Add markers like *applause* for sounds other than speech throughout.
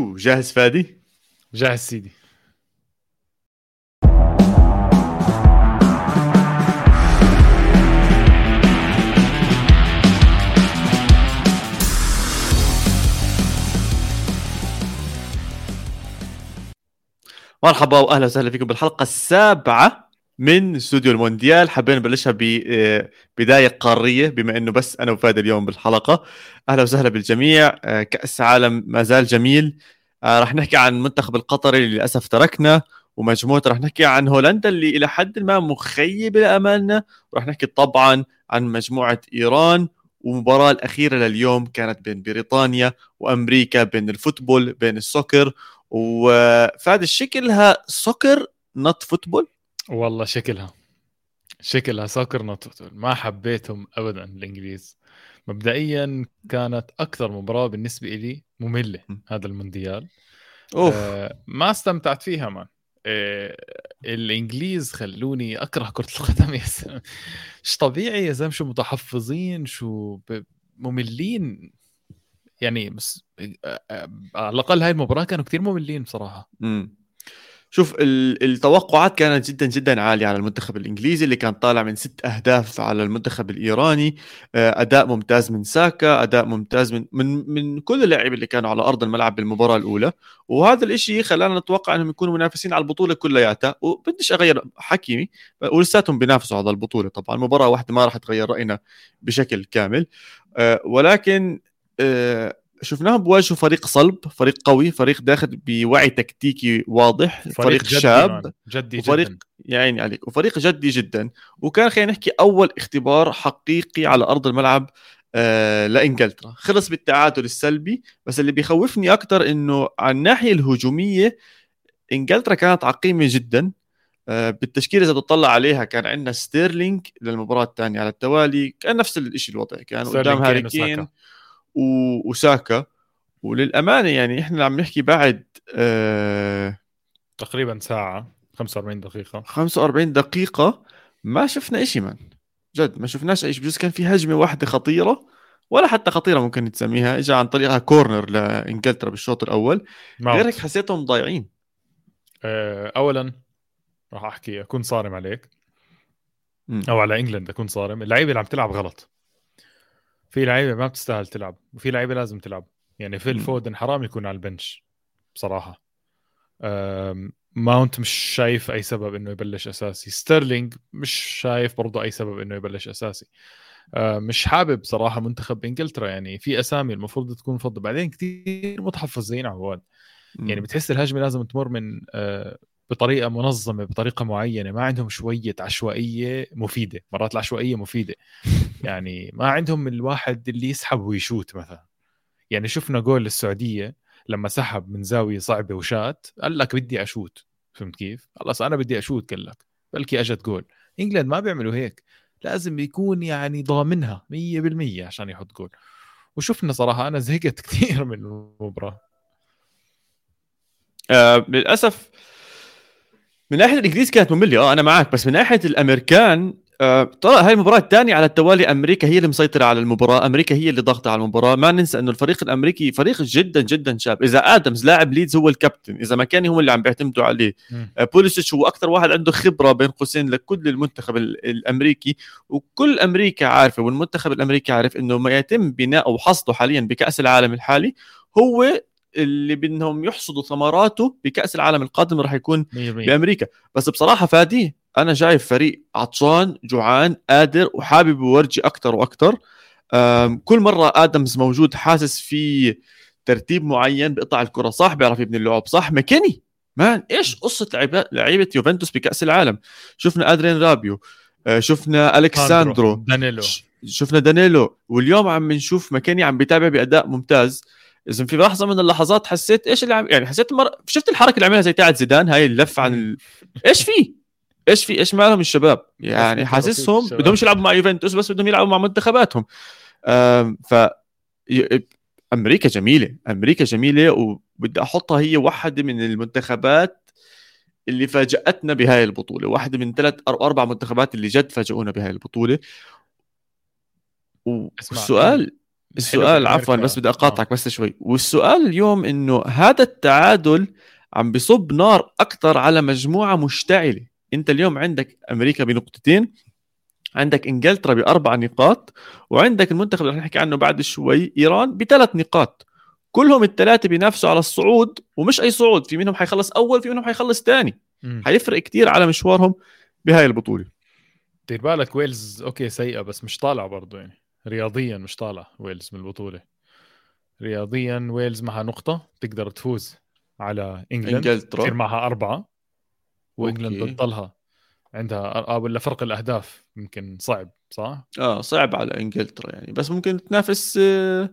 جاهز فادي؟ جاهز سيدي مرحبا وأهلا وسهلا فيكم بالحلقة السابعة من استوديو المونديال. حابين نبلشها ببدايه قارية بما إنه بس أنا وفادي اليوم بالحلقة. أهلا وسهلا بالجميع. آه، كأس عالم ما زال جميل. آه، رح نحكي عن المنتخب القطري اللي للأسف تركنا ومجموعته رح نحكي عن هولندا اللي إلى حد ما مخيبه لامالنا ورح نحكي طبعا عن مجموعة إيران والمباراة الأخيرة لليوم كانت بين بريطانيا وأمريكا بين ال football بين ال soccer. فادي شكلها soccer not football؟ والله شكلها. شكلها soccer not ما حبيتهم ابدا الإنجليز. مبدئيا كانت أكثر مباراة بالنسبة لي مملة هذا المونديال. أوف. آه ما استمتعت فيها مان. آه الإنجليز خلوني أكره كرة القدم. *laughs* يا زلمه مش طبيعي يا زلمه شو متحفظين شو مملين. يعني بس على الأقل هاي المباراة كانوا كثير مملين بصراحة. امم شوف التوقعات كانت جدا جدا عالية على المنتخب الإنجليزي اللي كان طالع من ست أهداف على المنتخب الإيراني. أداء ممتاز من ساكا أداء ممتاز من من من كل اللاعبين اللي كانوا على أرض الملعب بالمباراة الأولى. وهذا الشيء خلانا نتوقع إنهم يكونوا منافسين على البطولة كلياتها. وبديش أغير حكيمي ولساتهم بينافسوا على البطولة طبعا. مباراة واحدة ما راح تغير رأينا بشكل كامل. ولكن شفناهم بواجهوا فريق صلب فريق قوي فريق داخل بوعي تكتيكي واضح فريق, فريق جدي شاب جدي وفريق جدا. يا عيني عليك وفريق جدي جدا. وكان خلينا نحكي أول اختبار حقيقي على أرض الملعب آه لإنجلترا. خلص بالتعادل السلبي بس اللي بيخوفني أكثر إنه على الناحية الهجومية إنجلترا كانت عقيمة جدا. آه بالتشكيلة إذا تطلع عليها كان عندنا ستيرلينج للمباراة الثانية على التوالي كان نفس الشيء الوضع كان قدام هاري كين. وساكا. وللأمانة يعني إحنا عم نحكي بعد آه تقريبا ساعة 45 دقيقة. 45 دقيقة ما شفنا شيء من جد ما شفناش أي شيء بجوز كان في هجمة واحدة خطيرة ولا حتى خطيرة ممكن تسميها اجى عن طريقها كورنر لإنجلترا بالشوط الأول. غير هيك حسيتهم ضايعين. آه، اولا راح أحكي أكون صارم عليك. أو على إنجلند أكون صارم. اللعيبة اللي عم تلعب غلط. في لعيبة ما بتستاهل تلعب وفي لعيبة لازم تلعب. يعني في الفودن حرام يكون على ال bench بصراحة. ماونت مش شايف أي سبب إنه يبلش أساسي. ستيرلينج مش شايف برضه أي سبب إنه يبلش أساسي. مش حابب صراحة منتخب إنجلترا. يعني في أسامي المفروض تكون فضل بعدين كثير متحفظين عواد يعني بتحس الهجمة لازم تمر من آه، بطريقة منظمة بطريقة معينة ما عندهم شوية عشوائية مفيدة مرات العشوائية مفيدة. *laughs* يعني ما عندهم الواحد اللي يسحب ويشوت مثلا. يعني شفنا جول للسعوديه لما سحب من زاوية صعبة وشات قال لك بدي أشوت. فهمت كيف؟ خلص أنا بدي أشوت قال لك. بلكي أجت جول. England ما بيعملوا هيك. لازم يكون يعني ضامنها 100% عشان يحط جول. وشفنا صراحة أنا زهقت *laughs* كثير من المباراة. آه للأسف من ناحية الإنجليز كانت مملة آه أنا معك بس من ناحية الأمريكان آه ترى هاي المباراة الثانية على التوالي أمريكا هي اللي مسيطرة على المباراة، أمريكا هي اللي ضاغطة على المباراة، ما ننسى إنه الفريق الأمريكي فريق جدا جدا شاب، إذا آدمز لاعب ليدز هو الكابتن، إذا ماكيني هو اللي عم بيعتمدوا عليه، آه بوليسيتش هو أكثر واحد عنده خبرة بين قوسين لكل المنتخب الأمريكي، وكل أمريكا عارفة والمنتخب الأمريكي عارف إنه ما يتم بناء وحصده حاليا بكأس العالم الحالي هو اللي بدهم يحصدوا ثمراته بكأس العالم القادم راح يكون بأمريكا. بس بصراحة فادي أنا شايف فريق عطشان جوعان قادر وحابب يورجي أكثر وأكثر كل مرة آدمز موجود حاسس في ترتيب معين بيقطع الكرة صح؟ بيعرف يبني اللعب صح؟ ماكيني man إيش قصة لعيبه يوفنتوس بكأس العالم؟ شفنا أدرين رابيو آه، شفنا ألكساندرو دانيلو. شفنا دانيلو واليوم عم نشوف ماكيني عم بيتابع بأداء ممتاز. اذا في لحظة من اللحظات حسيت إيش اللي عم يعني حسيت مر... شفت الحركة اللي عملها زي تاعت زيدان؟ هاي اللف عن ال... إيش في؟ إيش في؟ إيش مالهم الشباب؟ يعني حاسسهم بدهم يلعبوا مع يوفنتوس بس بدهم يلعبوا مع منتخباتهم. ف أمريكا جميلة أمريكا جميلة وبدي أحطها هي واحدة من المنتخبات اللي فاجأتنا بهاي البطولة. واحدة من ثلاث أو أربع منتخبات اللي جد فاجئونا بهاي البطولة. والسؤال السؤال عفوا بس بدي أقاطعك آه. بس شوي. والسؤال اليوم إنه هذا التعادل عم بصب نار أكثر على مجموعة مشتعلة. أنت اليوم عندك أمريكا بنقطتين عندك إنجلترا بأربع نقاط وعندك المنتخب اللي رح نحكي عنه بعد شوي إيران بثلاث نقاط. كلهم الثلاثة بينافسوا على الصعود ومش أي صعود في منهم حيخلص أول في منهم حيخلص ثاني حيفرق كثير على مشوارهم بهاي البطولة. دير بالك ويلز okay سيئة بس مش طالعه برضه يعني. رياضيا مش طالع ويلز من البطولة. رياضيا ويلز معها نقطة تقدر تفوز على England. إنجلترا. تصير معها أربعة. و England بتضلها. عندها آه ولا فرق الأهداف يمكن صعب صح؟ آه صعب على إنجلترا يعني. بس ممكن تنافس آه،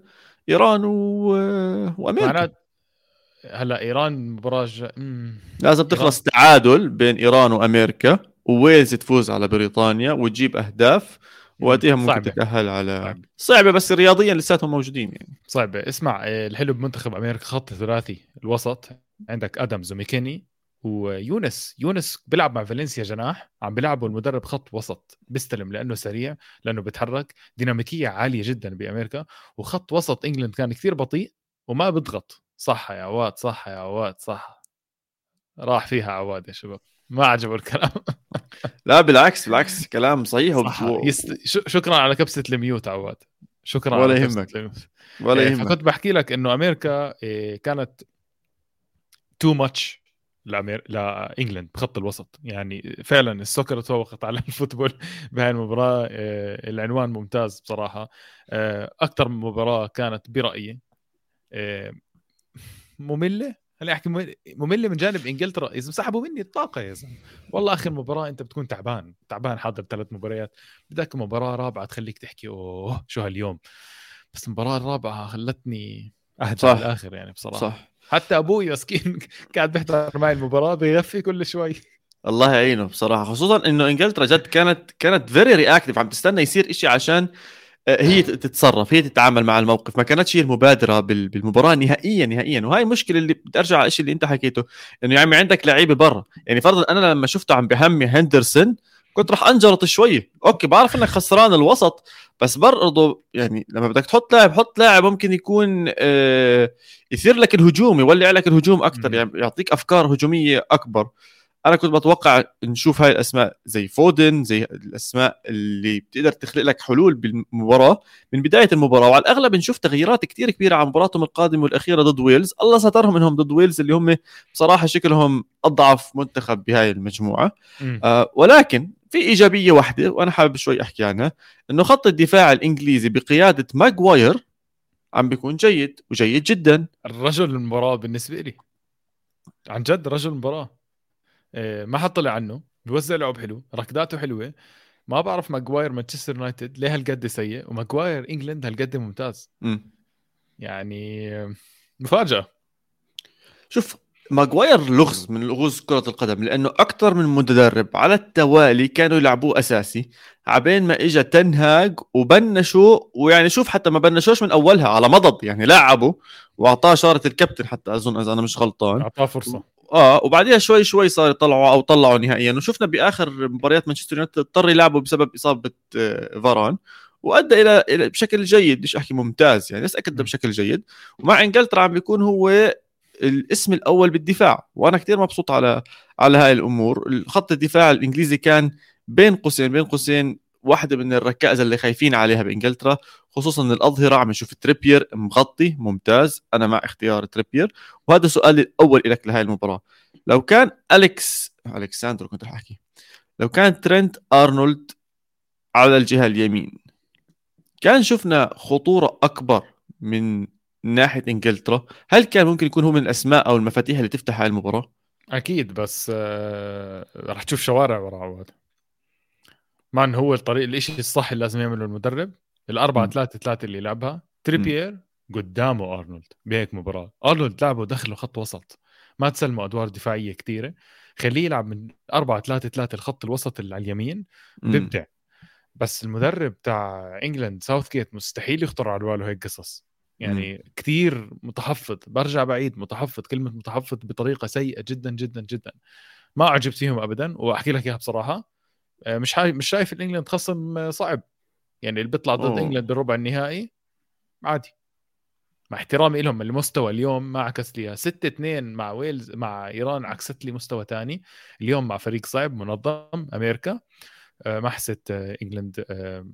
إيران و... آه، وأمريكا. معنات هلأ إيران مباراة لازم تخلص إيران. تعادل بين إيران وأمريكا وويلز تفوز على بريطانيا وتجيب أهداف. وقتها ممكن صعبة. تتأهل على صعبة. صعبة بس رياضيا لساتهم موجودين يعني. صعبة. اسمع آه، الحلو بمنتخب أمريكا خط ثلاثي الوسط. عندك ادمز وماكيني ويونس. يونس بيلعب مع فالنسيا جناح عم بيلعبوا المدرب خط وسط. بيستلم لأنه سريع لأنه بيتحرك ديناميكية عالية جدا بأمريكا. وخط وسط England كان كثير بطيء وما بيضغط. صح يا عواد صح يا عواد صح. راح فيها عواد يا شباب. ما عجبه الكلام. *laughs* لا بالعكس بالعكس كلام صحيح صح. يست... شكرا على كبسة ال mute عواد. شكرا ولا يهمك. ولا إيه، يهمك. فكنت بحكي لك إنه أمريكا إيه، كانت too much لأمير... ل England بخط الوسط. يعني فعلا ال soccer تفوقت على *laughs* ال football بهاي المباراة. آه، العنوان ممتاز بصراحة. أكثر مباراة كانت برأيي مملة خليني أحكي ممله من جانب إنجلترا. إذا سحبوا مني الطاقة يا زلمة. والله آخر مباراة أنت بتكون تعبان تعبان حاضر ثلاث مباريات. بدك مباراة رابعة تخليك تحكي أوه شو هاليوم؟ بس المباراة الرابعة خلتني أهدى صح. الآخر يعني بصراحة. صح. حتى أبوي مسكين *laughs* قاعد بيحضر معي المباراة بيغفي كل شوي. الله يعينه بصراحة. خصوصا إنه إنجلترا جد كانت كانت very reactive عم تستنى يصير إشي عشان هي تتصرف هي تتعامل مع الموقف. ما كانتش هي المبادرة بالمباراة نهائيا نهائيا. وهي المشكلة اللي بدي ارجع على الشيء اللي أنت حكيته إنه يعني عندك لعيبة برا. يعني فرضا أنا لما شفته عم بحمي هندرسون كنت راح أنجلط شوي. okay بعرف إنك خسران الوسط بس برضه يعني لما بدك تحط لاعب حط لاعب ممكن يكون آه يثير لك الهجوم يولع لك الهجوم أكثر يعني يعطيك أفكار هجومية أكبر. أنا كنت بتوقع نشوف هاي الأسماء زي فودن زي الأسماء اللي بتقدر تخلق لك حلول بالمباراة. من بداية المباراة وعلى الأغلب نشوف تغييرات كثير كبيرة على مباراتهم القادمة والأخيرة ضد ويلز. الله ساترهم إنهم ضد ويلز اللي هم بصراحة شكلهم أضعف منتخب بهاي المجموعة. آه ولكن في إيجابية واحدة وأنا حابب شوي أحكي عنها إنه خط الدفاع الإنجليزي بقيادة ماجواير عم بيكون جيد وجيد جدا. الرجل المباراة بالنسبة لي. عن جد رجل المباراة. إيه ما حطلع عنه. بيوزع لعب حلو. ركضاته حلوة. ما بعرف ماجواير مانشستر يونايتد ليه هالقد سيء وماجواير إنجلند هالقد ممتاز. م. يعني مفاجأة. شوف ماجواير لغز من لغز كرة القدم لأنه أكثر من مدرب على التوالي كانوا يلعبوه أساسي. عبين ما إجا تنهاج و bencho ويعني شوف حتى ما bencho ش من أولها على مضض. يعني لعبوا وأعطاه شارة الكابتن حتى أظن إذا أنا مش غلطان. أعطاه فرصة. آه وبعديها شوي شوي صار يطلعوا أو طلعوا نهائيا. وشفنا بآخر مباريات مانشستر يونايتد اضطر يلعبوا بسبب إصابة آه، فاران. وأدى بشكل جيد مش أحكي ممتاز يعني بس أكد بشكل جيد. ومع إنجلترا عم بيكون هو الاسم الأول بالدفاع. وأنا كثير مبسوط على على هاي الأمور. خط الدفاع الإنجليزي كان بين قوسين بين قوسين واحدة من الركائز اللي خايفين عليها بإنجلترا خصوصا الأظهرة عم نشوف تريبير مغطي ممتاز. أنا مع اختيار تريبير. وهذا سؤالي الأول لك لهي المباراة. لو كان أليكس الكساندرو كنت رح أحكي. لو كان ترينت أرنولد على الجهة اليمين كان شفنا خطورة أكبر من ناحية إنجلترا. هل كان ممكن يكون هو من الأسماء أو المفاتيح اللي تفتح هاي المباراة؟ أكيد بس آه راح تشوف شوارع ورا عواد. مع إنه هو الطريق الشيء الصح اللي لازم يعمله المدرب. الأربعة ثلاثة ثلاثة اللي لعبها. تريبير قدامه أرنولد بهيك مباراة. أرنولد لعبه دخله خط وسط. ما تسلمه أدوار دفاعية كثيره خليه يلعب من 4 3 3 الخط الوسط اللي على اليمين. بيبدع بس المدرب تاع England ساوث جيت مستحيل يخطر على باله هيك قصص. يعني كثير متحفظ. برجع بعيد متحفظ كلمة متحفظ بطريقة سيئة جدا جدا جدا. ما عجبت فيهم ابدا وأحكي لك إياها بصراحة. مش مش شايف England خصم صعب. يعني اللي بيطلع ضد England بالربع النهائي عادي. مع احترامي لهم المستوى اليوم ما عكس لي 6 2 مع ويلز مع إيران عكست لي مستوى ثاني اليوم مع فريق صعب منظم أمريكا. آه، ما حسيت آه، England آه،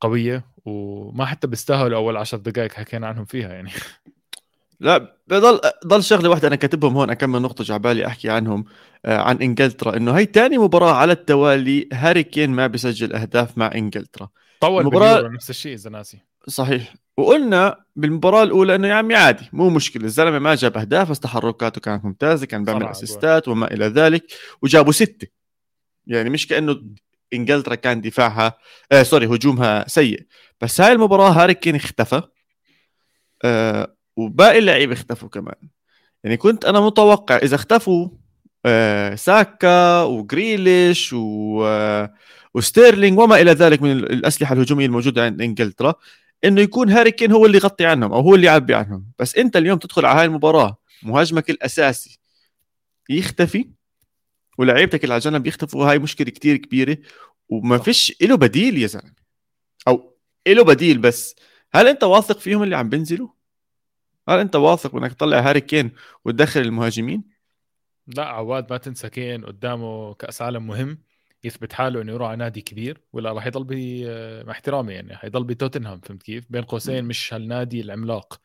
قوية وما حتى بيستاهلوا أول عشر دقائق حكينا عنهم فيها يعني. *laughs* لا بضل ضل شغلة واحدة أنا كاتبهم هون أكمل نقطة جاي عبالي أحكي عنهم عن إنجلترا. إنه هي ثاني مباراة على التوالي هاري كين ما بيسجل أهداف مع إنجلترا. طول المباراة نفس الشيء إذا ناسي. صحيح. وقلنا بالمباراة الأولى إنه يا عمي عادي مو مشكلة الزلمة ما جاب أهداف بس تحركاته كانت ممتازة كان بيعمل assist ات وما إلى ذلك وجابوا ستة. يعني مش كأنه إنجلترا كان دفاعها آه sorry هجومها سيء. بس هاي المباراة هاري كين اختفى آه وباقي اللعيبة اختفوا كمان. يعني كنت أنا متوقع إذا اختفوا آه ساكا وجريليش و آه وستيرلينج وما إلى ذلك من الأسلحة الهجومية الموجودة عند إنجلترا إنه يكون هاري كين هو اللي يغطي عنهم أو هو اللي يعبي عنهم. بس أنت اليوم تدخل على هاي المباراة مهاجمك الأساسي يختفي ولاعيبتك اللي على الجنب يختفوا هاي مشكلة كتير كبيرة وما فيش له بديل يا زلمة. أو له بديل بس. هل أنت واثق فيهم اللي عم بينزلوا؟ هل أنت واثق انك تطلع هاري كين وتدخل المهاجمين؟ لا عواد ما تنسى كين قدامه كأس عالم مهم يثبت حاله إنه يروح على نادي كبير ولا راح يضل مع احترامي يعني حيضل بتوتنهام فهمت كيف؟ بين قوسين مش هالنادي العملاق.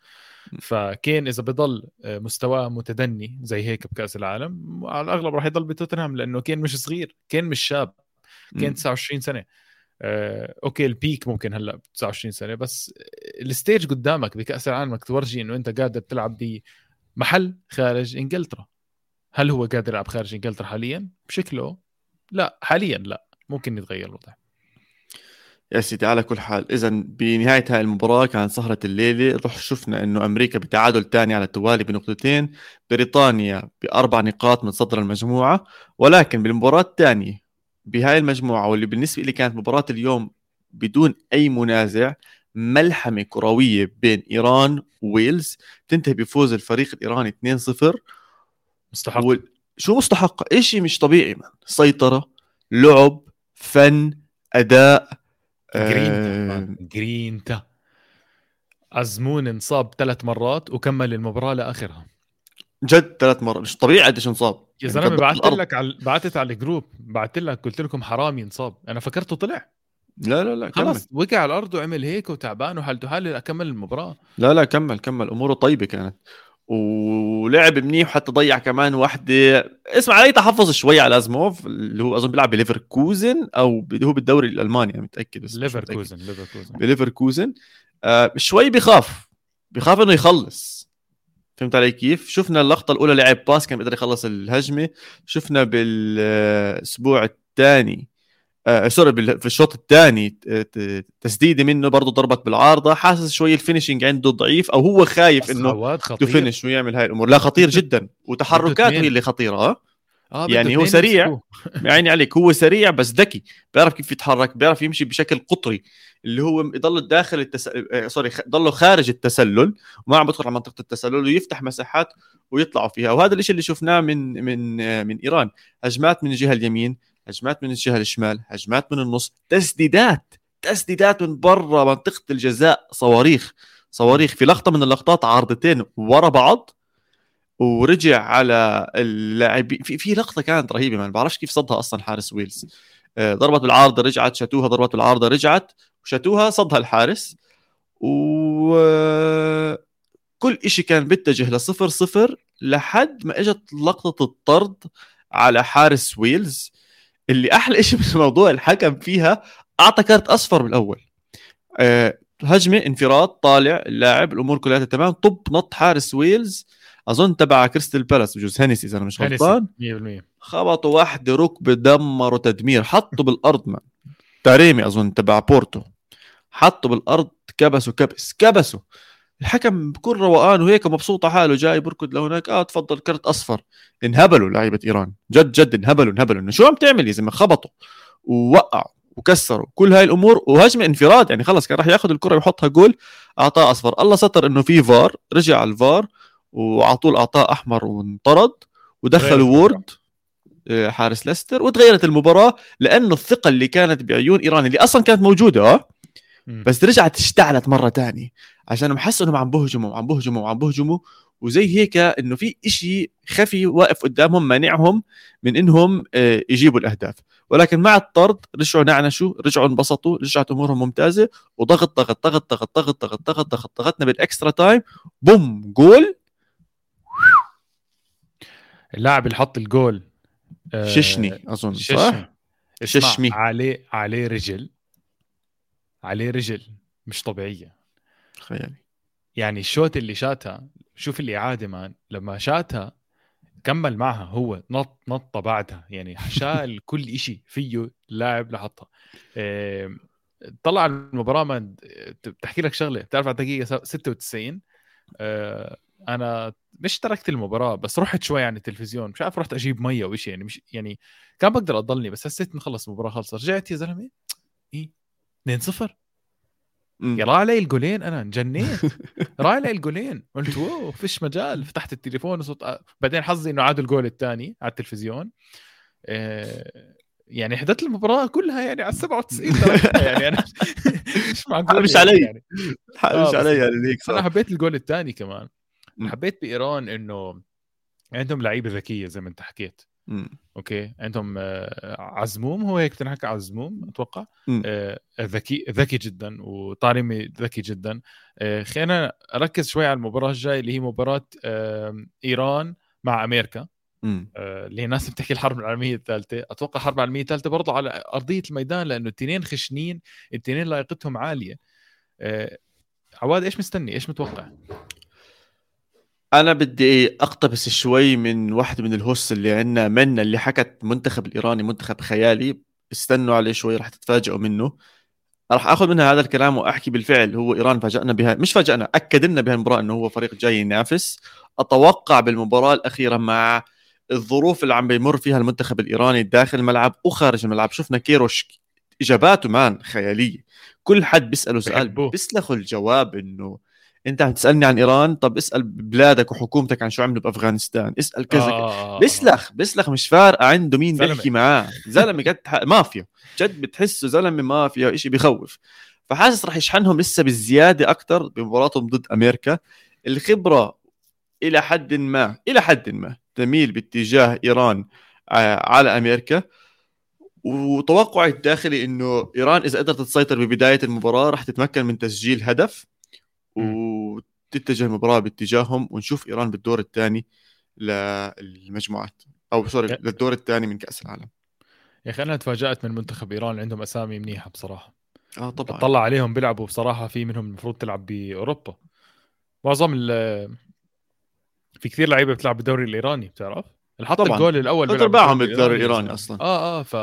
فكين إذا بضل آه، مستواه متدني زي هيك بكأس العالم على الأغلب راح يضل بتوتنهام لأنه كين مش صغير كين مش شاب كين 29 سنة. okay ال peak ممكن هلأ 29 سنة بس ال stage قدامك بكأس العالم تورجي إنه أنت قادر تلعب بمحل خارج إنجلترا. هل هو قادر يلعب خارج إنجلترا حاليا؟ بشكله لا حاليا لا ممكن يتغير الوضع. يا سيدي على كل حال اذا بنهاية هاي المباراة كانت سهرة الليلة رح شفنا إنه أمريكا بتعادل ثاني على التوالي بنقطتين بريطانيا بأربع نقاط متصدر المجموعة ولكن بالمباراة الثانية بهاي المجموعة واللي بالنسبة لي كانت مباراة اليوم بدون أي منازع ملحمة كروية بين إيران وويلز. تنتهي بفوز الفريق الإيراني 2-0 مستحق. شو مستحقه شيء مش طبيعي من سيطرة لعب فن أداء جرينتا. آه جرينتا. أزمون انصاب ثلاث مرات وكمل المباراة لآخرها. جد ثلاث مرات مش طبيعي قديش انصاب. يا يعني زلمة بعثت لك على بعثت على الجروب بعثت لك قلت لكم حرام ينصاب أنا فكرته طلع لا لا لا خلص وقع على الأرض وعمل هيك وتعبان وحالته حاله أكمل المباراة. لا لا كمل كمل. أموره طيبة كانت. ولعب منيح حتى ضيع كمان واحدة اسمع علي تحفظ شوي على أزمون اللي هو أظن بيلعب بليفركوزن أو هو بالدوري الألماني أنا متأكد بس ليفركوزن ليفركوزن. بليفركوزن. آه شوي بخاف. بخاف إنه يخلص. فهمت علي كيف؟ شفنا اللقطة الأولى لعب pass كان بيقدر يخلص الهجمة، شفنا بالأسبوع الثاني آه sorry في الشوط الثاني تسديدة منه برضه ضربت بالعارضة. حاسس شوي ال finishing عنده ضعيف أو هو خايف إنه ت finish ويعمل هاي الأمور. لا خطير جدا. وتحركاته هي اللي خطيرة. آه, آه يعني هو سريع. *laughs* عيني عليك هو سريع بس ذكي. بيعرف كيف يتحرك بيعرف يمشي بشكل قطري. اللي هو يضل داخل التس... آه sorry ضله خارج التسلل وما عم بدخل على منطقة التسلل ويفتح مساحات ويطلعوا فيها. وهذا الشيء اللي شفناه من من آه من إيران. هجمات من الجهة اليمين هجمات من الجهة الشمال هجمات من النص تسديدات تسديدات من برا منطقة الجزاء صواريخ. صواريخ في لقطة من اللقطات عارضتين ورا بعض ورجع على اللاعبين في, في لقطة كانت رهيبة ما بعرفش كيف صدها أصلا حارس ويلز. آه، ضربت بالعارضة رجعت شاتوها ضربت بالعارضة رجعت. وشاتوها صدها الحارس. و كل شيء كان بيتجه لصفر صفر لحد ما إجت لقطة الطرد على حارس ويلز اللي أحلى شيء في *laughs* موضوع الحكم فيها أعطى كارت أصفر بالأول. أه هجمة انفراد طالع اللاعب الأمور كلها تمام طب نط حارس ويلز. أظن تبع كريستال بالاس بجوز هنسي إذا أنا مش غلطان. 100% خبطوا واحدة ركبة دمروا تدمير حطوا بالأرض ما. طارمي أظن تبع بورتو. حطوا بالأرض كبسوا كبس كبسوا الحكم بكل روقان وهيك مبسوط حاله جاي بركض لهناك آه تفضل كرت أصفر. انهبلوا لعيبة إيران. جد جد انهبلوا انهبلوا. انه شو عم تعمل يا زلمة؟ خبطوا ووقعوا وكسروا كل هاي الأمور وهجمة انفراد. يعني خلص كان راح ياخذ الكرة ويحطها جول أعطاه أصفر. الله ستر إنه في فار رجع على الفار وعلى طول أعطاه أحمر وانطرد ودخلوا وورد آه، حارس ليستر وتغيرت المباراة لأنه الثقة اللي كانت بعيون إيران اللي أصلا كانت موجودة آه. بس رجعت اشتعلت مرة تانية عشان حسوا إنهم عم بهجموا وعم بهجموا وعم بهجموا. وزي هيك إنه في إشي خفي واقف قدامهم مانعهم من إنهم آه، يجيبوا الأهداف. ولكن مع الطرد رجعوا نعنشوا رجعوا انبسطوا رجعت أمورهم ممتازة. وضغط ضغط ضغط ضغط ضغط ضغط ضغط ضغط ضغطنا بالإكسترا تايم. بوم جول. اللاعب اللي حط الجول آه، ششني أظن صح؟ ششمي. عليه عليه رجل. عليه رجل مش طبيعية. خيالي يعني الشوت اللي شاتها شوف الاعاده مان لما شاتها كمل معها هو نط نطه بعدها. يعني شال *laughs* كل إشي فيه اللاعب لحطها إيه، طلع المباراة ما بتحكي لك شغلة. بتعرف على الدقيقه 96 آه، أنا مش تركت المباراة بس رحت شوي عن التلفزيون. مش عارف رحت أجيب مية أو شيء يعني مش يعني كان بقدر أضلني بس حسيت إنه خلص المباراه خلصت. رجعت يا زلمة إيه؟ 2 0 مم. يا راح علي الجولين أنا انجنيت *laughs* علي الجولين قلت wow فيش مجال فتحت التليفون وصوت بعدين حظي إنه عاد الجول الثاني على التلفزيون آه، يعني حضرت المباراة كلها يعني على 97 تركتها *laughs* يعني أنا مش معقول مش يعني علي. يعني. آه، مش علي يعني هيك أنا. حبيت الجول الثاني كمان. حبيت بإيران إنه عندهم لعيبة ذكية زي ما أنت حكيت. okay. عندهم آه، عزمون هو هيك تنحكى عزمون أتوقع. آه، ذكي ذكي جدا وطارمي ذكي جدا. آه، خلينا أركز شوي على المباراة الجاية اللي هي مباراة إيران مع أمريكا. اللي هي ناس بتحكي الحرب العالمية الثالثة. أتوقع الحرب العالمية الثالثة برضه على أرضية الميدان لأنه التنين خشنين التنين لايقتهم عالية. عواد إيش مستني؟ إيش متوقع؟ أنا بدي أقتبس شوي من واحد من الهوست اللي عندنا منا اللي حكت المنتخب الإيراني منتخب خيالي. استنوا عليه شوي راح تتفاجئوا منه. راح آخذ منها هذا الكلام وأحكي بالفعل. هو إيران فاجأنا بها مش فاجأنا اكد لنا بهالمباراه إنه هو فريق جاي ينافس. أتوقع بالمباراة الأخيرة مع الظروف اللي عم بيمر فيها المنتخب الإيراني داخل الملعب وخارج الملعب. شفنا كيروش إجاباته مان خيالية. كل حد بيسأله سؤال. بيسلخوا الجواب إنه انت عم تسالني عن إيران؟ طب اسأل بلادك وحكومتك عن شو عملوا بأفغانستان. اسأل كذا آه، بيسلخ بيسلخ مش فارقة عنده مين. بيحكي معاه. زلمة قد مافيا. جد بتحسه زلمة مافيا شيء بخوف. فحاسس راح يشحنهم لسه بالزيادة أكثر بمباراتهم ضد أمريكا. الخبرة إلى حد ما إلى حد ما تميل باتجاه إيران آه، على أمريكا. وتوقعي الداخلي إنه إيران إذا قدرت تسيطر ببداية المباراة راح تتمكن من تسجيل هدف. وتتجه المباراة باتجاههم ونشوف إيران بالدور الثاني للمجموعات. أو سوري للدور الثاني من كأس العالم. يا أخي أنا تفاجأت من منتخب إيران عندهم أسامي منيحة بصراحة. آه طبعا. طلع عليهم بيلعبوا بصراحة في منهم المفروض تلعب بأوروبا. معظم ال في كثير لعيبة بتلعب بالدوري الإيراني بتعرف؟ اللي حط. الجول الأول ثلاث ارباعهم بالدوري الإيراني. أصلا. آه آه ف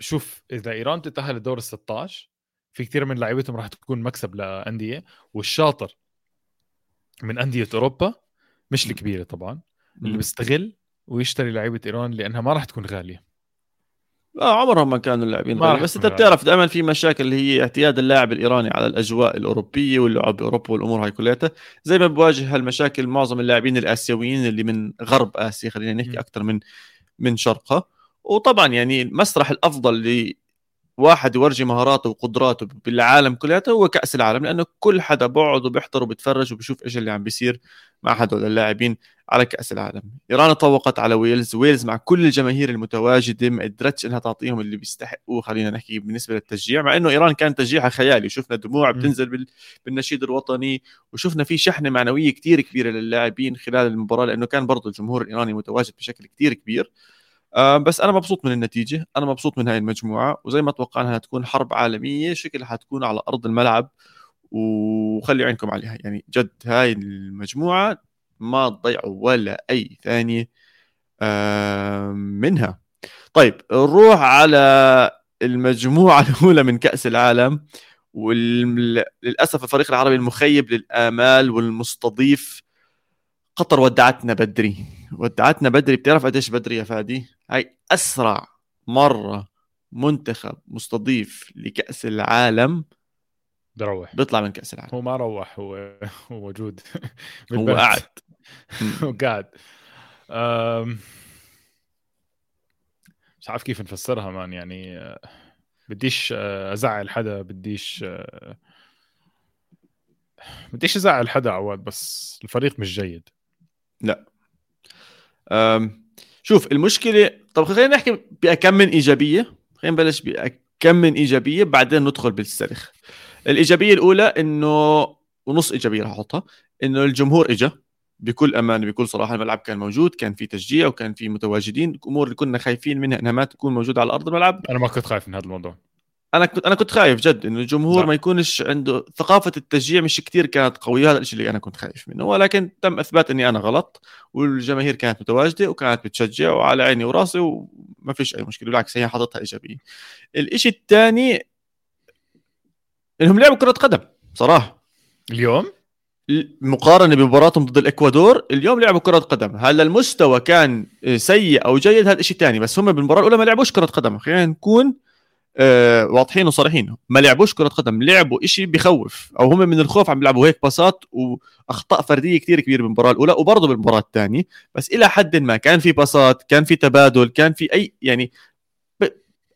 شوف إذا إيران تتأهل لدور ال 16 في كثير من لعيبتهم راح تكون مكسب لأندية والشاطر من أندية أوروبا مش الكبيرة طبعا اللي. بيستغل ويشتري لعيبة إيران لأنها ما راح تكون غالية. آه عمرهم ما كانوا اللاعبين بس أنت بتعرف دائما في مشاكل اللي هي اعتياد اللاعب الإيراني على الأجواء الأوروبية واللعب بأوروبا والأمور هاي كلها زي ما بواجه هالمشاكل معظم اللاعبين الآسيويين اللي من غرب آسيا خلينا. نحكي أكثر من من شرقها. وطبعا يعني المسرح الأفضل لواحد يورجي مهاراته وقدراته بالعالم كلياته هو كأس العالم لأنه كل حدا بقعد وبيحضر وبيتفرج وبيشوف إيش اللي عم بيصير مع هدول اللاعبين على كأس العالم إيران تفوقت على ويلز ويلز مع كل الجماهير المتواجدة ما قدرتش إنها تعطيهم اللي بيستحقوه خلينا نحكي بالنسبة للتشجيع مع إنه إيران كان تشجيعها خيالي شفنا دموع. بتنزل بال... بالنشيد الوطني وشفنا في شحنة معنوية كتير كبيرة للاعبين خلال المباراة لأنه كان برضه الجمهور الإيراني متواجد بشكل كتير كبير آه بس أنا مبسوط من النتيجة أنا مبسوط من هاي المجموعة وزي ما توقعنا هتكون حرب عالمية شكلها حتكون على أرض الملعب وخلي عينكم عليها. يعني جد هاي المجموعة ما تضيعوا ولا أي ثانية آه منها. طيب نروح على المجموعة *laughs* الأولى من كأس العالم وللأسف الفريق العربي المخيب للآمال والمستضيف قطر ودعتنا بدري. ودعتنا بدري بتعرف قديش بدري يا فادي؟ هاي أسرع مرة منتخب مستضيف لكأس العالم بروح بيطلع من كأس العالم. هو ما روح هو *laughs* هو موجود. *laughs* هو. قاعد. *laughs* هو قاعد. أم... مش عارف كيف نفسرها مان. يعني آه، بديش آه، أزعل حدا بديش آه، بديش أزعل حدا عواد بس الفريق مش جيد. لا. شوف المشكلة طب خلينا نحكي بكم من إيجابية. خلينا نبلش بكم من إيجابية بعدين ندخل بالسرخ الإيجابية الأولى إنه ونص إيجابية رح أحطها إنه الجمهور اجى بكل امانه بكل صراحة الملعب كان موجود كان في تشجيع وكان في متواجدين الأمور اللي كنا خايفين منها إنها ما تكون موجودة على أرض الملعب. أنا ما كنت خايف من هذا الموضوع. أنا كنت أنا كنت خايف جد إنه الجمهور لا. ما يكونش عنده ثقافة التشجيع مش كثير كانت قوية هذا الشيء اللي أنا كنت خايف منه. ولكن تم إثبات إني أنا غلط والجماهير كانت متواجدة وكانت بتشجع وعلى عيني وراسي وما فيش أي مشكلة بالعكس هي حاططها إيجابية. الشيء الثاني إنهم لعبوا كرة قدم صراحة. اليوم؟ مقارنة بمباراتهم ضد الإكوادور اليوم لعبوا كرة قدم. هلا المستوى كان سيء أو جيد؟ هذا شيء ثاني بس هم بالمباراة الأولى ما لعبوش كرة قدم. خلينا نكون آه واضحين وصريحين. ما لعبوش كرة قدم لعبوا شيء بخوف أو هم من الخوف عم يلعبوا هيك باصات وأخطاء فردية كثير كبيرة بالمباراة الأولى وبرضه بالمباراة الثانية. بس إلى حد ما كان في باصات كان في تبادل كان في أي يعني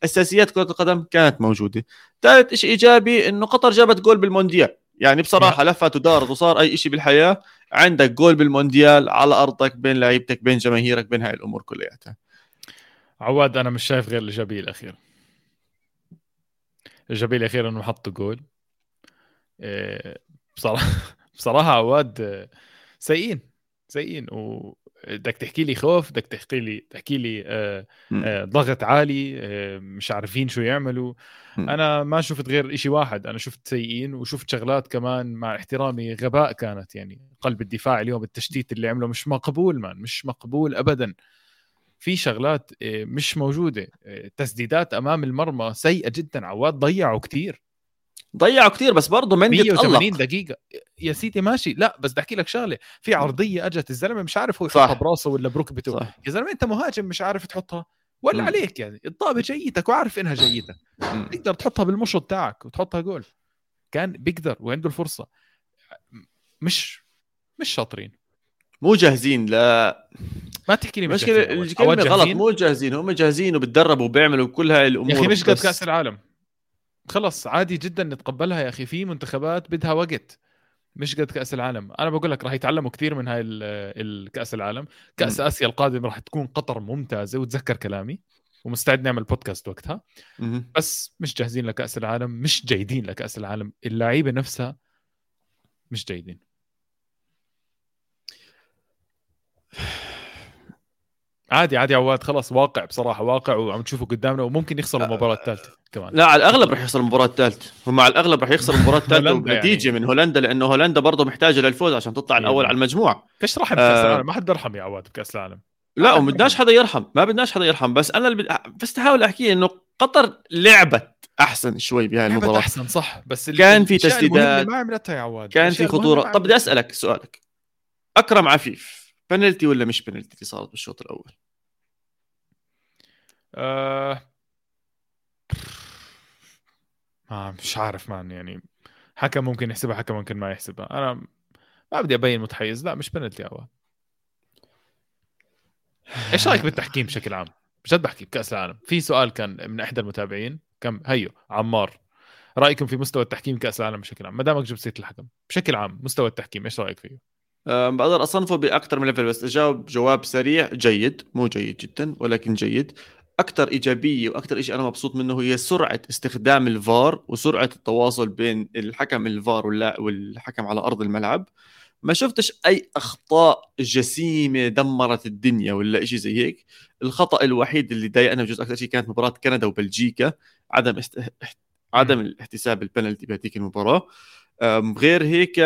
أساسيات كرة القدم كانت موجودة. ثالث شيء إيجابي إنه قطر جابت جول بالمونديال. يعني بصراحة لفت ودارت وصار أي شيء بالحياة. عندك جول بالمونديال على أرضك بين لعيبتك بين جماهيرك بين هاي الأمور كلياتها. عواد أنا مش شايف غير الإيجابية الأخيرة. الايجابيه الاخيره انه حطوا جول. إيه، بصراحه *laughs* بصراحة عواد سيئين سيئين. و بدك تحكي لي خوف بدك تحكي لي تحكي لي آه آه ضغط عالي آه مش عارفين شو يعملوا. م. أنا ما شفت غير شيء واحد أنا شفت سيئين وشفت شغلات كمان مع احترامي غباء كانت يعني قلب الدفاع اليوم التشتيت اللي عمله مش مقبول مان مش مقبول ابدا. في شغلات آه، مش موجودة آه، تسديدات أمام المرمى سيئة جدا عواد ضيعوا كثير ضيعوا كثير بس برضه مندي 180 دقيقة. يا سيدي ماشي. لا بس بدي أحكي لك شغلة. في عرضية أجت الزلمة مش عارف هو يحطها براسه ولا بركبته صح. يا زلمة أنت مهاجم مش عارف تحطها. ولا م. عليك يعني. الطابة جيتك وعارف إنها جيدة تقدر تحطها بالمشط تاعك وتحطها جول. كان بيقدر وعنده الفرصة. مش مش شاطرين. مو جاهزين. لا. ما تحكي لي مشكلة الكلمة غلط مو جاهزين هم جاهزين وبتدربوا وبيعملوا كل هاي الأمور يا أخي مش قد كأس العالم. خلص عادي جدا نتقبلها يا أخي. في منتخبات بدها وقت مش قد كأس العالم. أنا بقول لك راح يتعلموا كثير من هاي الكاس العالم. كأس م. آسيا القادم راح تكون قطر ممتازة وتذكر كلامي ومستعد نعمل بودكاست وقتها. م. بس مش جاهزين لكأس العالم مش جيدين لكأس العالم. اللعيبة نفسها مش جيدين. عادي عادي عواد خلص واقع بصراحة واقع وعم تشوفه قدامنا وممكن يخسر المباراة الثالثة كمان. لا على الأغلب رح يخسر المباراة الثالثة. هم على الأغلب رح يخسر المباراة *laughs* الثالثة بنتيجة يعني. من هولندا لأنه هولندا برضه محتاجة للفوز عشان تطلع الأول على المجموعة. فيش رحم بكاس آه العالم؟ ما حد بيرحم يا عواد بكأس العالم. لا وبدناش حدا يرحم. ما بدناش حدا يرحم. بس أنا اللي بس احاول أحكي إنه قطر لعبت أحسن شوي بهاي المباراة. أحسن صح. بس كان في تسديدات. ما عملتها يا عواد. كان في خطورة. طب بدي أسألك سؤالك. أكرم عفيف. بنالتي ولا مش بنالتي اللي صارت بالشوط الأول؟ آه مش عارف مان يعني حكم ممكن يحسبها حكم ممكن ما يحسبها. أنا ما بدي أبين متحيز لا مش بنالتي يا إيش رأيك بالتحكيم بشكل عام؟ بجد بحكي بكأس العالم. في سؤال كان من إحدى المتابعين كم؟ هيو عمار. رأيكم في مستوى التحكيم كاس العالم بشكل عام؟ ما دامك جبت سيرة الحكم بشكل عام مستوى التحكيم إيش رأيك فيه؟ بقدر أصنفه بأكثر من level بس أجاوب جواب سريع جيد مو جيد جدا ولكن جيد. أكثر إيجابية وأكثر شيء أنا مبسوط منه هي سرعة استخدام الفار وسرعة التواصل بين الحكم الفار والحكم على أرض الملعب. ما شفتش أي أخطاء جسيمة دمرت الدنيا ولا شيء زي هيك. الخطأ الوحيد اللي ضايقنا بجزء أكثر شيء كانت مباراة كندا وبلجيكا عدم است... عدم الاحتساب البنالتي بهذيك المباراة. غير هيك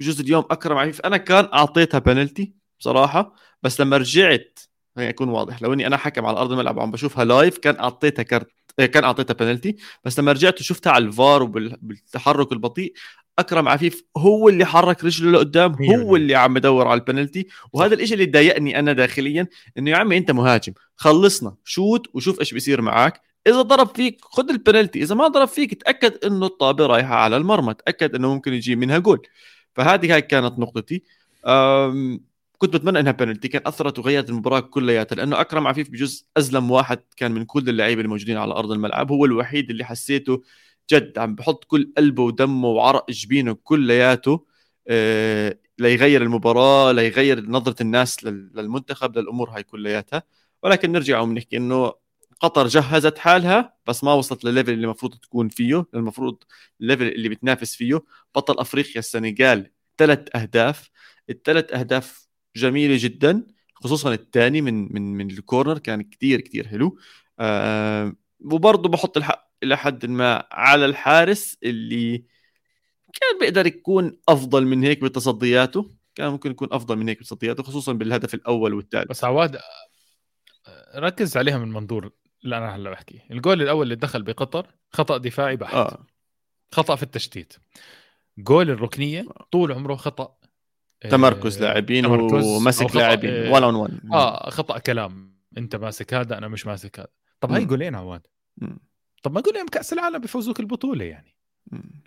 بجوز اليوم اكرم عفيف أنا كان أعطيتها بنالتي بصراحة بس لما رجعت خليني أكون واضح لو إني أنا حكم على أرض الملعب وعم بشوفها live كان أعطيتها إيه، كان أعطيتها بنالتي بس لما رجعت وشفتها على الفار وبالتحرك البطيء اكرم عفيف هو اللي حرك رجله لقدام هو اللي عم بدور على البنالتي وهذا الشيء اللي ضايقني أنا داخليا إنه يا عمي أنت مهاجم خلصنا شوت وشوف إيش بيصير معك إذا ضرب فيك خذ البنالتي إذا ما ضرب فيك تأكد إنه الطابة رايحة على المرمى تأكد إنه ممكن يجي منها جول. فهذه هاي كانت نقطتي. كنت بتمنى إنها بنالتي كان أثرت وغيرت المباراة كلياتها لأنه أكرم عفيف بجزء أزلم واحد كان من كل اللعيبة الموجودين على أرض الملعب هو الوحيد اللي حسيته جد عم بحط كل قلبه ودمه وعرق جبينه كلياته آه ليغير المباراة ليغير نظرة الناس للمنتخب للأمور هاي كلياتها. ولكن نرجع ونحكي إنه قطر جهزت حالها بس ما وصلت للليفل اللي المفروض تكون فيه المفروض ال level اللي بتنافس فيه. بطل أفريقيا السنغال ثلاث أهداف. الثلاث أهداف جميلة جدا خصوصا الثاني من من من ال corner كان كثير كثير حلو. آه وبرضه بحط الحق إلى حد ما على الحارس اللي كان بيقدر يكون أفضل من هيك بتصدياته. كان ممكن يكون أفضل من هيك بتصدياته خصوصا بالهدف الأول والثالث. بس عواد ركز عليها من منظور اللي أنا هلا بحكي. الجول الأول اللي دخل بقطر خطأ دفاعي بحت. آه. خطأ في التشتيت. جول الركنية طول عمره خطأ تمركز آه، لاعبين ومسك لاعبين. 1 on 1 آه خطأ كلام. أنت ماسك هذا أنا مش ماسك هذا. طب هاي جولين عواد. طب ما جولين كأس العالم بيفوزوك البطولة يعني. مم.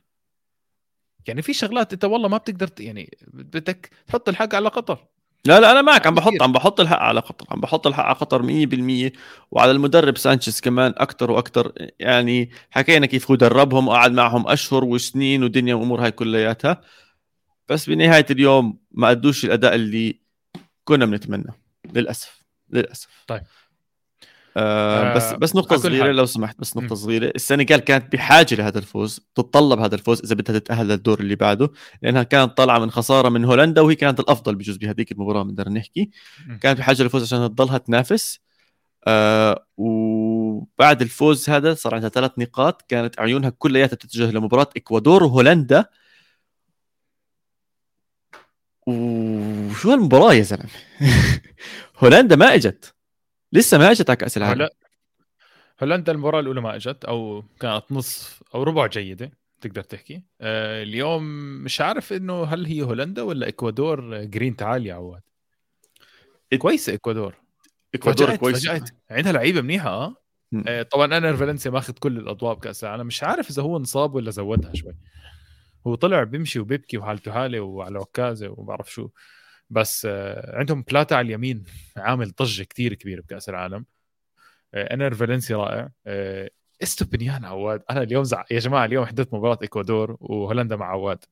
يعني في شغلات أنت والله ما بتقدر يعني بدك تحط الحق على قطر. لا لا أنا معك. عم بحط عم بحط الحق على قطر. عم بحط الحق على قطر 100% وعلى المدرب سانشيز كمان أكثر وأكثر يعني حكينا كيف هو دربهم وقعد معهم أشهر وسنين ودنيا وأمور هاي كلياتها. بس بنهاية اليوم ما أدوش الأداء اللي كنا بنتمنى. للأسف. للأسف. طيب. آه بس بس نقطة صغيرة لو سمحت بس نقطة صغيرة. السنغال كانت بحاجة لهذا الفوز تتطلب هذا الفوز إذا بدها تتأهل للدور اللي بعده لأنها كانت طالعة من خسارة من هولندا وهي كانت الأفضل بجوز بهذيك المباراة بنقدر نحكي. كانت بحاجة للفوز عشان تضلها تنافس. آه وبعد الفوز هذا صار عندها ثلاث نقاط كانت عيونها كلياتها تتجه لمباراة إكوادور وهولندا. وشو هالمباراة يا زلمة؟ *laughs* هولندا ما إجت. لسه ما اجت على كاس العالم هولندا المباراة الأولى ما إجت أو كانت نصف أو ربع جيدة تقدر تحكي. آه اليوم مش عارف إنه هل هي هولندا ولا إكوادور جرين تعال يا عواد. كويسة إكوادور. إكوادور كويسه عندها لعيبة منيحة آه, آه طبعا أنا فالنسيا ماخذ كل الأضواء بكأس العالم. مش عارف إذا هو انصاب ولا زودها شوي. هو طلع بيمشي وبيبكي وحالته حاله وعلى عكازة وبعرف شو. بس آه، عندهم بلاتا على اليمين عامل ضجة كثير كبيرة بكأس العالم. آه، أنر فالنسيا رائع. آه، استوبينيان عواد. أنا اليوم زع... يا جماعة اليوم حضرت مباراة إكوادور وهولندا مع عواد.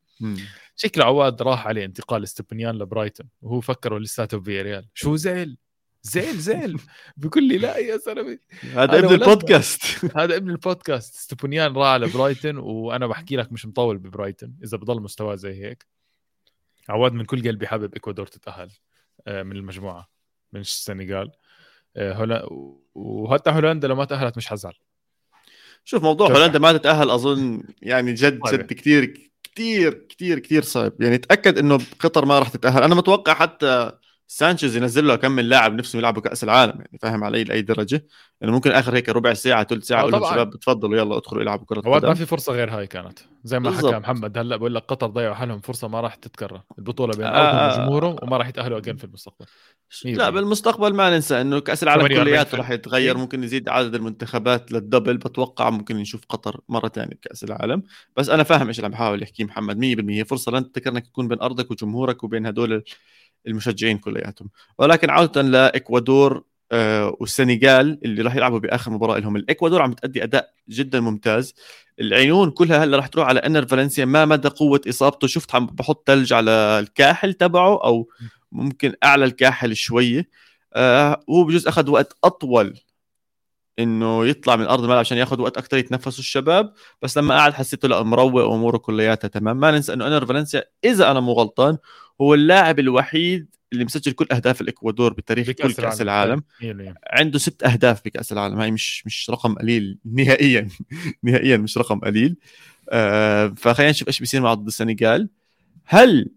شكله عواد راح عليه انتقال استوبينيان لبرايتون. وهو فكره لساته ريال شو زعل؟ زعل زعل. بيقول لي لا يا زلمه هذا ابن البودكاست. *laughs* هذا ابن البودكاست. استوبينيان راح على برايتون وأنا بحكي لك مش مطول ببرايتون إذا بضل مستواه زي هيك. عواد من كل قلبي حابب إكوادور تتأهل آه، من المجموعة من السنغال. آه، هولا وحتى هولندا لو ما تأهلت مش حزعل شوف موضوع هولندا ما تتأهل أظن يعني جد جد كثير كثير كثير كثير صعب. يعني تأكد إنه قطر ما راح تتأهل. أنا متوقع حتى سانشيز ينزل له كم من لاعب نفسهم يلعبوا كأس العالم يعني فاهم علي؟ لأي درجة. إنه ممكن آخر هيك ربع ساعة ثلث ساعة أقول لهم شباب تفضلوا يلا ادخلوا العبوا كرة قدم ما في فرصة غير هاي كانت. زي ما بالزبط. حكى محمد هلأ بقول لك قطر ضيعوا حالهم فرصة ما راح تتكرر. البطولة بين آه وجمهورهم وما راح يتأهلوا أجين في المستقبل. لا بالمستقبل ما ننسى إنه كأس العالم كلياته راح يتغير ممكن يزيد عدد المنتخبات للدبل. بتوقع ممكن نشوف قطر مرة ثانية بكأس العالم. بس أنا فاهم إيش اللي عم بحاول يحكيه محمد 100% فرصة لن تذكر انك تكون بين أرضك وجمهورك وبين هدول المشجعين كلياتهم. ولكن عودة لإكوادور آه والسنغال اللي راح يلعبوا بآخر مباراة لهم. الإكوادور عم بتأدي أداء جدا ممتاز. العيون كلها هلأ راح تروح على إنر فالنسيا. ما مدى قوة إصابته؟ شفت عم بحط ثلج على الكاحل تبعه أو ممكن أعلى الكاحل شوية. آه هو بجوز أخذ وقت أطول إنه يطلع من أرض الملعب عشان ياخذ وقت أكثر يتنفسوا الشباب. بس لما قعد حسيته لا مروق وأموره كلياتها تمام. ما ننسى إنه انر فالنسيا إذا أنا مو غلطان هو اللاعب الوحيد اللي مسجل كل أهداف الإكوادور بتاريخ كل كأس العالم. عنده ست أهداف بكاس العالم. هاي مش مش رقم قليل *laughs* نهائيا نهائيا مش رقم قليل. آه فخلينا نشوف إيش بيصير مع ضد السنغال. هل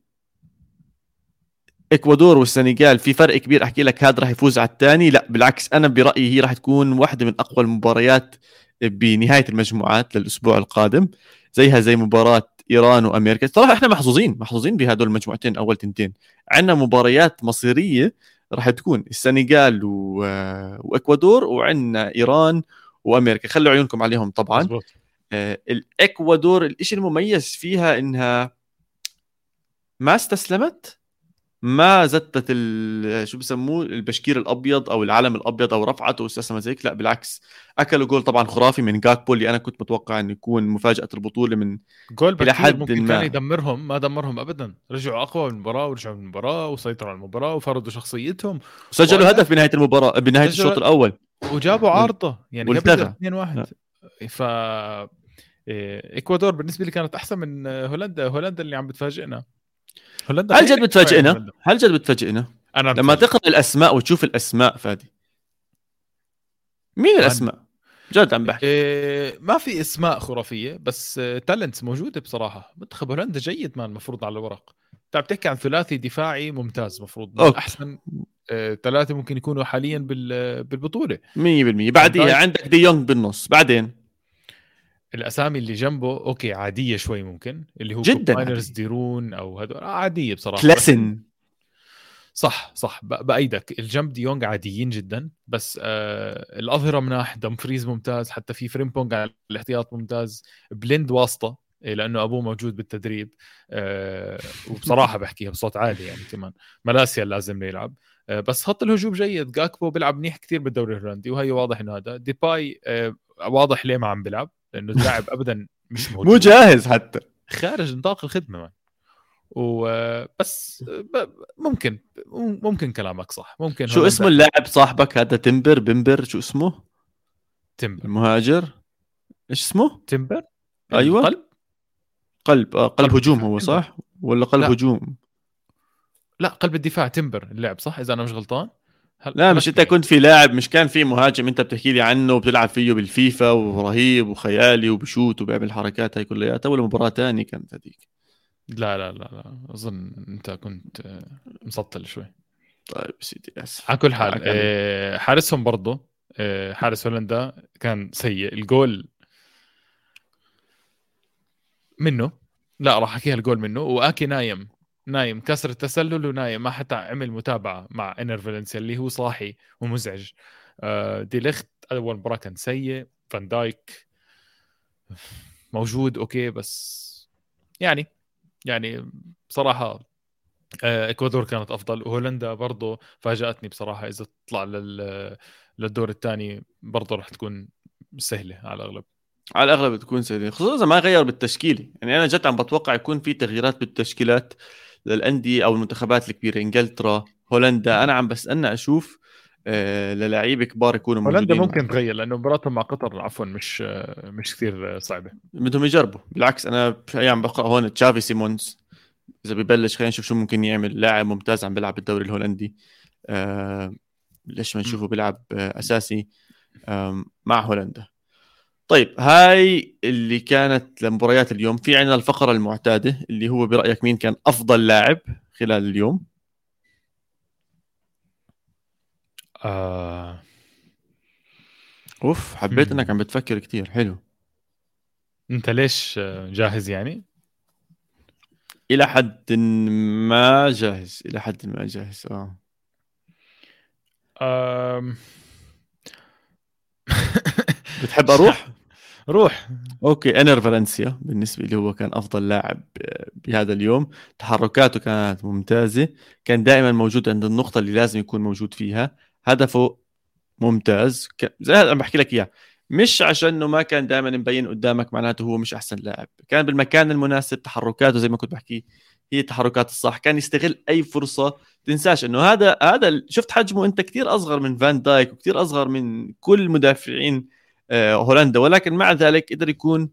إكوادور والسنغال في فرق كبير. أحكي لك هذا راح يفوز على الثاني. لا بالعكس أنا برأيي هي راح تكون واحدة من أقوى المباريات بنهاية المجموعات للأسبوع القادم زيها زي مباراة إيران وأمريكا. صراحة إحنا محظوظين محظوظين بهدول المجموعتين أول تنتين. عندنا مباريات مصيرية راح تكون السنغال و... وإكوادور وعندنا إيران وأمريكا. خلوا عيونكم عليهم طبعا. مزبوط. آه الإكوادور الشيء المميز فيها إنها ما استسلمت ما زتت ال- شو بسموه البشكير الأبيض أو العلم الأبيض أو رفعته واستسلمت هيك لا بالعكس. أكلوا جول طبعا خرافي من جاكبو اللي أنا كنت متوقع إنه يكون مفاجأة البطولة من جول بكير حد ممكن ما. كان يدمرهم ما دمرهم ابدا. رجعوا أقوى من المباراة ورجعوا من المباراة وسيطروا على المباراة وفرضوا شخصيتهم. سجلوا هدف بنهاية المباراة بنهاية سجل- الشوط الأول. وجابوا عارضه يعني. قبل 2 1 ف إيه، إكوادور بالنسبة لي كانت أحسن من هولندا. هولندا اللي عم بتفاجئنا. هولندا هل جد بتفاجئنا؟ هل جد بتفاجئنا؟ أنا لما. تقرأ الأسماء وتشوف الأسماء فادي مين الأسماء؟ جد عم بحكي إيه ما في أسماء خرافية بس talents موجودة بصراحة منتخب هولندا جيد man المفروض على الورق انت عم تحكي عن ثلاثي دفاعي ممتاز المفروض من. أحسن آه، ثلاثة ممكن يكونوا حاليا بال- بالبطولة 100% بعديها. عندك دي يونغ بالنص بعدين الأسامي اللي جنبه okay عادية شوي ممكن اللي هو كوبماينرز. ديرون أو هدول آه، عادية بصراحة كلاسن صح صح بأيدك. اللي جنب دي يونج عاديين جدا بس آه الأظهرة مناح دمفريز ممتاز حتى في فريمبونج على الاحتياط ممتاز. بليند واسطة إيه، لأنه أبوه موجود بالتدريب آه وبصراحة بحكيها بصوت عالي يعني كمان. مالاسيا لازم يلعب. آه بس خط الهجوم جيد. جاكبو بيلعب منيح كثير بالدوري الهولندي وهي واضح إنه هذا. ديباي آه واضح ليه ما عم بيلعب. لأنه اللاعب ابدا مش موجود. مو جاهز حتى. خارج نطاق الخدمة. man وبس ممكن ممكن كلامك صح. ممكن شو اسمه اللاعب. صاحبك هذا؟ تمبر بمبر شو اسمه؟ تمبر المهاجر. إيش اسمه؟ تمبر أيوة. القلب قلب آه قلب قلب هجوم. هو صح؟ ولا قلب لا. هجوم؟ لا قلب الدفاع تمبر اللاعب صح؟ إذا أنا مش غلطان. هل... لا مش انت كنت في لاعب مش كان في مهاجم انت بتحكي لي عنه وبتلعب فيه بالفيفا ورهيب وخيالي وبشوت وبيعمل حركات هاي كلياتها ولا مباراة ثانية كانت هذيك؟ لا لا لا لا. أظن أنت كنت آه، مسطل شوي. طيب سيدي اسف على كل حال آه، حارسهم برضه آه، حارس هولندا كان سيء. الجول منه. لا راح أحكيها الجول منه. وآكي نايم. نايم كسر التسلل ونايم ما حتى عمل متابعة مع انر فالنسيا اللي هو صاحي ومزعج. آه، دي ليخت أول مباراة كان سيء فان دايك موجود okay بس يعني يعني بصراحة آه، إكوادور كانت أفضل. وهولندا برضه فاجأتني بصراحة إذا تطلع لل للدور الثاني برضه راح تكون سهلة على الأغلب. على الأغلب بتكون سهلة خصوصا ما غير بالتشكيلة. يعني أنا جد عم بتوقع يكون في تغييرات بالتشكيلات. للأندية أو المنتخبات الكبيرة إنجلترا هولندا. أنا عم بسالنا أشوف آه للاعيبة كبار يكونوا هولندا موجودين. ممكن تغير لأنه مباراتهم مع قطر عفوا مش مش كثير صعبة. بدهم يجربوا. بالعكس أنا عم بقرأ هون تشافي سيمونز. إذا ببلش خلينا نشوف شو ممكن يعمل لاعب ممتاز عم بيلعب بالدوري الهولندي. آه ليش ما نشوفه بيلعب آه أساسي؟ مع هولندا. طيب هاي اللي كانت لمباريات اليوم. في عندنا الفقرة المعتادة اللي هو برأيك مين كان أفضل لاعب خلال اليوم؟ آه. أوف حبيت مم. إنك عم بتفكر كتير. حلو. أنت ليش آه، جاهز يعني؟ إلى حد ما جاهز إلى حد ما جاهز آه. آم... *laughs* بتحب أروح؟ روح. أوكي انر فالنسيا بالنسبة لي هو كان أفضل لاعب بهذا اليوم. تحركاته كانت ممتازة. كان دائما موجود عند النقطة اللي لازم يكون موجود فيها. هدفه ممتاز. ك... زي هذا عم بحكي لك إياه. مش عشان انه ما كان دائما مبين قدامك معناته هو مش أحسن لاعب. كان بالمكان المناسب تحركاته زي ما كنت بحكي هي التحركات الصح. كان يستغل أي فرصة تنساش. إنه هذا هذا شفت حجمه أنت كثير أصغر من فان دايك وكثير أصغر من كل مدافعين هولندا. ولكن مع ذلك قدر يكون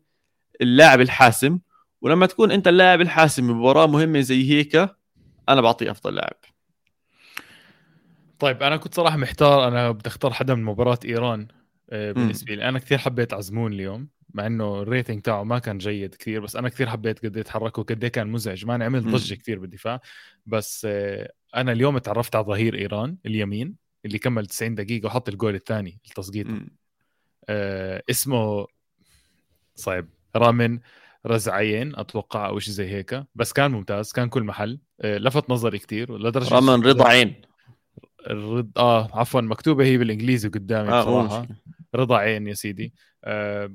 اللاعب الحاسم. ولما تكون أنت اللاعب الحاسم بمباراة مهمة زي هيك أنا بعطيه أفضل لاعب. طيب أنا كنت صراحة محتار. أنا بدي أختار حدا من مباراة إيران آه، بالنسبة لي. أنا كثير حبيت عزمون اليوم مع إنه ال rating تاعه ما كان جيد كثير بس أنا كثير حبيت قد إيه تحرك وقد إيه كان مزعج. ما عمل. ضجة كثير بالدفاع بس آه، أنا اليوم تعرفت على ظهير إيران اليمين اللي كمل 90 دقيقة وحط الجول الثاني التسقيط. آه اسمه صعب. رامن رزعين أتوقع أو شيء زي هيك. بس كان ممتاز كان كل محل. آه لفت نظري كثير لدرجة رمن رضا عين الرد آه عفوا مكتوبة هي بالإنجليزي قدامي مو بصراحة. رضا عين يا سيدي. آه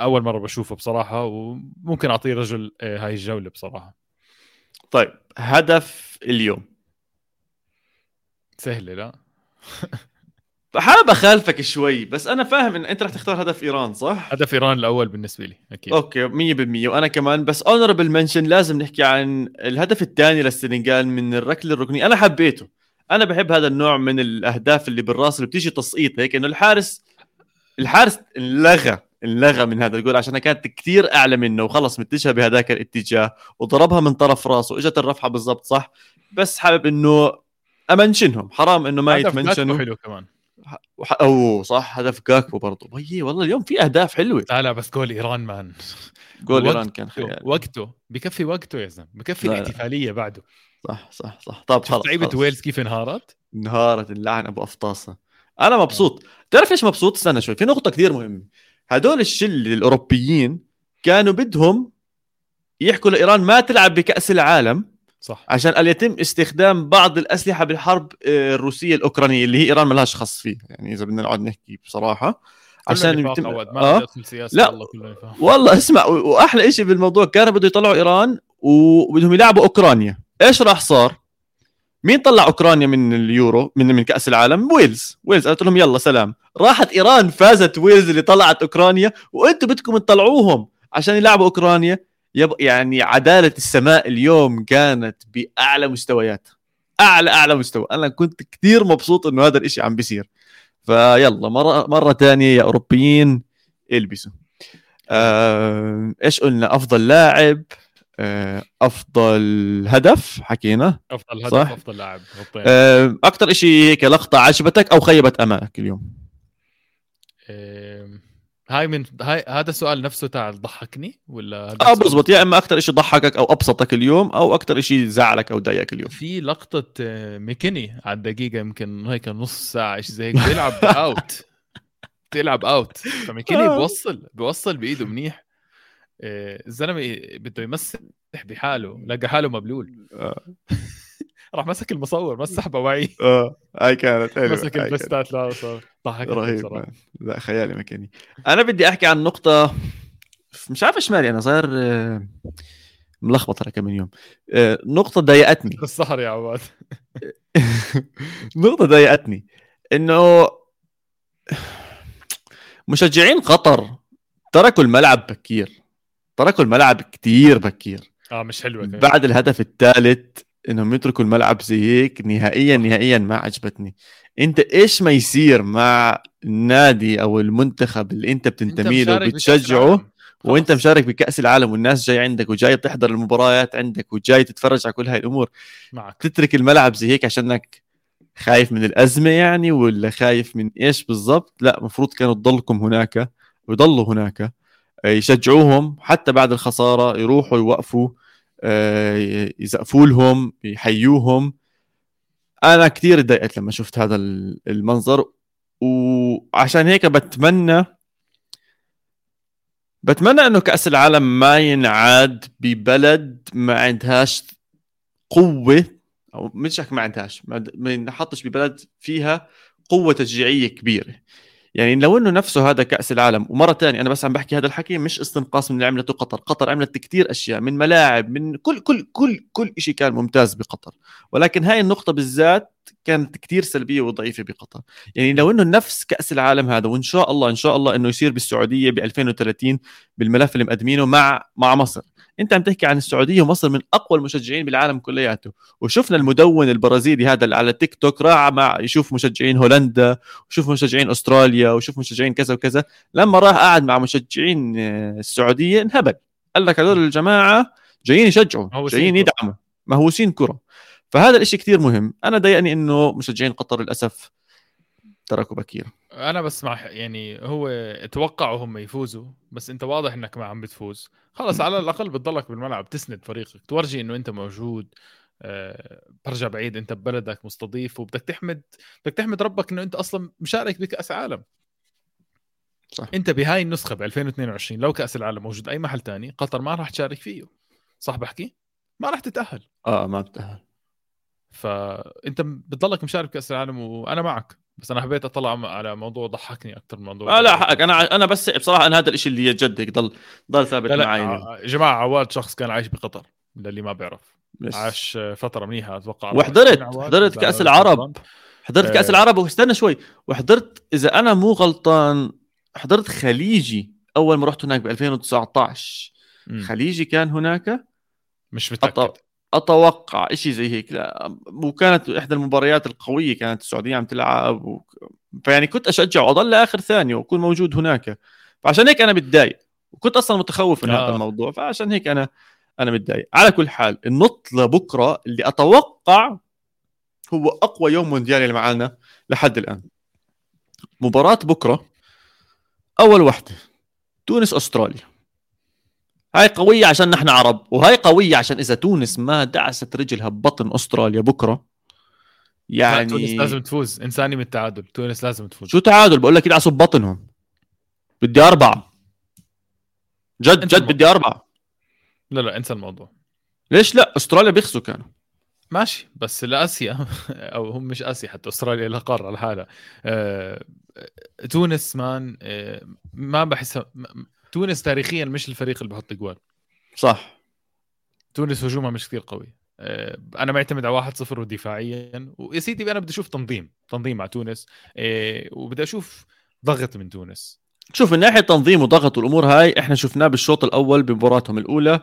أول مرة بشوفه بصراحة وممكن أعطيه رجل آه هاي الجولة بصراحة. طيب هدف اليوم. سهلة لا. *laughs* حابب أخالفك شوي بس أنا فاهم إن أنت رح تختار هدف إيران صح؟ هدف إيران الأول بالنسبة لي أكيد. أوكي 100% وأنا كمان بس honorable mention لازم نحكي عن الهدف الثاني للسنغال من الركلة الركنية. أنا حبيته. أنا بحب هذا النوع من الأهداف اللي بالرأس اللي بتيجي تسقيط هيك إنه الحارس الحارس انلغى انلغى من هذا الجول عشان كانت كثير أعلى منه وخلص متجهة بهذاك الاتجاه وضربها من طرف رأسه إجت الرفعه بالضبط صح؟ بس حابب إنه أ mentionهم حرام إنه ما يت mentionوا. حلو كمان. وح... اوه صح هدف جاكبو برضه بيي والله اليوم في أهداف حلوة. لا لا بس جول إيران man. goal إيران كان خيال. وقته بكفي وقته يا زلمة بكفي الاحتفالية بعده. صح صح صح. طب خلص لعيبة ويلز كيف انهارت؟ انهارت اللعن أبو أفطاسة. أنا مبسوط. تعرف ليش مبسوط؟ استنى شوي في نقطة كثير مهمة. هدول الشله الأوروبيين كانوا بدهم يحكوا لإيران ما تلعب بكأس العالم صح. عشان قال يتم استخدام بعض الأسلحة بالحرب آه، الروسية الأوكرانية اللي هي إيران ما لهاش خص فيها. يعني إذا بدنا نقعد نحكي بصراحة عشان يتم آه. لا. والله, والله اسمع وأحلى شيء بالموضوع كانوا بده يطلعوا إيران وبدهم يلعبوا أوكرانيا. إيش راح صار؟ مين طلع أوكرانيا من اليورو من من كأس العالم؟ ويلز. ويلز قالت لهم يلا سلام. راحت إيران فازت ويلز اللي طلعت أوكرانيا وأنتم بدكم تطلعوهم عشان يلعبوا أوكرانيا. يب يعني عدالة السماء اليوم كانت بأعلى مستويات. أعلى أعلى مستوى. أنا كنت كثير مبسوط إنه هذا الإشي عم بيصير. فيلا مرة مرة ثانية يا أوروبيين إلبسوا. آه، إيش قلنا؟ أفضل لاعب آه، أفضل هدف حكينا. أفضل هدف صح؟ أفضل لاعب. آه، أكثر شيء هيك لقطة عجبتك أو خيبت امالك اليوم؟ هاي من هاي هذا السؤال نفسه تاع ضحكني ولا آه بزبط. يا إما أكثر شيء ضحكك أو أبسطك اليوم أو أكثر شيء زعلك أو ضايقك اليوم. في لقطة آه، ميكيني على الدقيقة يمكن هيك نص ساعة شيء زي هيك بيلعب *laughs* اوت بيلعب اوت فميكيني آه. بوصل بوصل بإيده منيح. آه، الزلمة بده يمسح بحاله لقى حاله مبلول. راح مسك المصور مسح بواعي. *laughs* آه هاي كانت مسك البستات لا ضحك رهيب لا خيالي مكاني. أنا بدي أحكي عن نقطة مش عارف إيش مالي أنا صاير آه، ملخبط أنا كم يوم. آه، نقطة ضايقتني. *laughs* السهر يا عواد *laughs* نقطة ضايقتني إنه مشجعين قطر تركوا الملعب بكير تركوا الملعب كتير بكير. آه مش حلوة بعد الهدف الثالث إنهم يتركوا الملعب زي هيك نهائيا نهائيا ما عجبتني. أنت إيش ما يصير مع النادي أو المنتخب اللي أنت بتنتمي له وبتشجعه وأنت مشارك بكأس العالم والناس جاي عندك وجاي تحضر المباريات عندك وجاي تتفرج على كل هاي الأمور. معك. تترك الملعب زي هيك عشانك خايف من الأزمة يعني ولا خايف من إيش بالضبط؟ لا المفروض كانوا تضلكم هناك ويضلوا هناك يشجعوهم حتى بعد الخسارة يروحوا يوقفوا يزقفوا لهم يحيوهم. أنا كثير تضايقت لما شفت هذا المنظر وعشان هيك بتمنى بتمنى إنه كأس العالم ما ينعاد ببلد ما عندهاش قوة أو مش ما عندهاش ما ينحطش ببلد فيها قوة تشجيعية كبيرة. يعني لو إنه نفسه هذا كأس العالم ومرة ثانية أنا بس عم بحكي هذا الحكي مش استنقاص من اللي عملته قطر قطر عملت كثير أشياء من ملاعب من كل كل كل كل شيء كان ممتاز بقطر. ولكن هاي النقطة بالذات كانت كثير سلبية وضعيفة بقطر. يعني لو إنه نفس كأس العالم هذا وإن شاء الله إن شاء الله إنه يصير بالسعودية ب 2030 بالملف اللي مقدمينه مع مع مصر. أنت عم تحكي عن السعودية ومصر من أقوى المشجعين بالعالم كلياته. وشفنا المدون البرازيلي هذا على تيك توك راح مع يشوف مشجعين هولندا وشوف مشجعين أستراليا وشوف مشجعين كذا وكذا. لما راح قعد مع مشجعين آه، السعودية انهبل. قال لك هذول الجماعة جايين يشجعوا جايين يدعموا. مهووسين كرة. فهذا الإشي كثير مهم. أنا ضايقني إنه مشجعين قطر للأسف تركوا بكير. أنا بس مع يعني هو توقعوا هم يفوزوا بس أنت واضح إنك ما عم بتفوز. خلص على الأقل بتضلك بالملعب تسند فريقك تورجي إنه أنت موجود. أه برجع بعيد أنت ببلدك مستضيف وبدك تحمد بدك تحمد ربك إنه أنت أصلا مشارك بكأس عالم. صح. أنت بهاي النسخة ب 2022 لو كأس العالم موجود أي محل تاني قطر ما راح تشارك فيه. صح بحكي؟ ما راح تتأهل. آه ما بتأهل. فأنت بتضلك مشارك بكاس العالم وأنا معك بس أنا حبيت أطلع على موضوع ضحكني أكثر من موضوع آه لا حقك أنا أنا بس بصراحة أنا هذا الشيء اللي جد ضل ضل ثابت معي يا جماعة عواد شخص كان عايش بقطر للي ما بيعرف بس. عاش فترة منيحة أتوقع وحضرت 24 عواد، حضرت كأس العرب غلطان. حضرت كأس آه. العرب واستنى شوي وحضرت إذا أنا مو غلطان حضرت خليجي أول ما رحت هناك ب 2019 مم. خليجي كان هناك مش متأكد. أتوقع شيء زي هيك لا وكانت إحدى المباريات القوية كانت السعودية عم تلعب و... فيعني كنت أشجع وأضل لآخر ثانية وأكون موجود هناك فعشان هيك أنا متضايق وكنت أصلا متخوف من آه. هذا الموضوع فعشان هيك أنا أنا متضايق. على كل حال النط لبكرة اللي أتوقع هو أقوى يوم مونديالي اللي معانا لحد الآن. مباراة بكرة أول وحده تونس أستراليا. هاي قوية عشان نحن عرب وهاي قوية عشان إذا تونس ما دعست رجلها ببطن أستراليا بكرة يعني تونس لازم تفوز. انساني من التعادل تونس لازم تفوز. شو تعادل؟ بقول لك يدعسوا ببطنهم. بدي أربعة. جد جد الموضوع. بدي أربعة. لا لا انسى الموضوع. ليش لا؟ أستراليا بيخسوا كانوا. ماشي بس لاسيا *laughs* أو هم مش آسيا حتى أستراليا لها قارة لحالها. آه، تونس man آه، ما بحسها تونس تاريخيا مش الفريق اللي بحط جوال صح. تونس هجومها مش كثير قوي. آه، أنا معتمد على 1-0 ودفاعيا. ويا سيدي أنا بدي أشوف تنظيم تنظيم مع تونس. آه، وبدي أشوف ضغط من تونس. شوف من ناحية تنظيم وضغط والأمور هاي إحنا شفناه بالشوط الأول بمباراتهم الأولى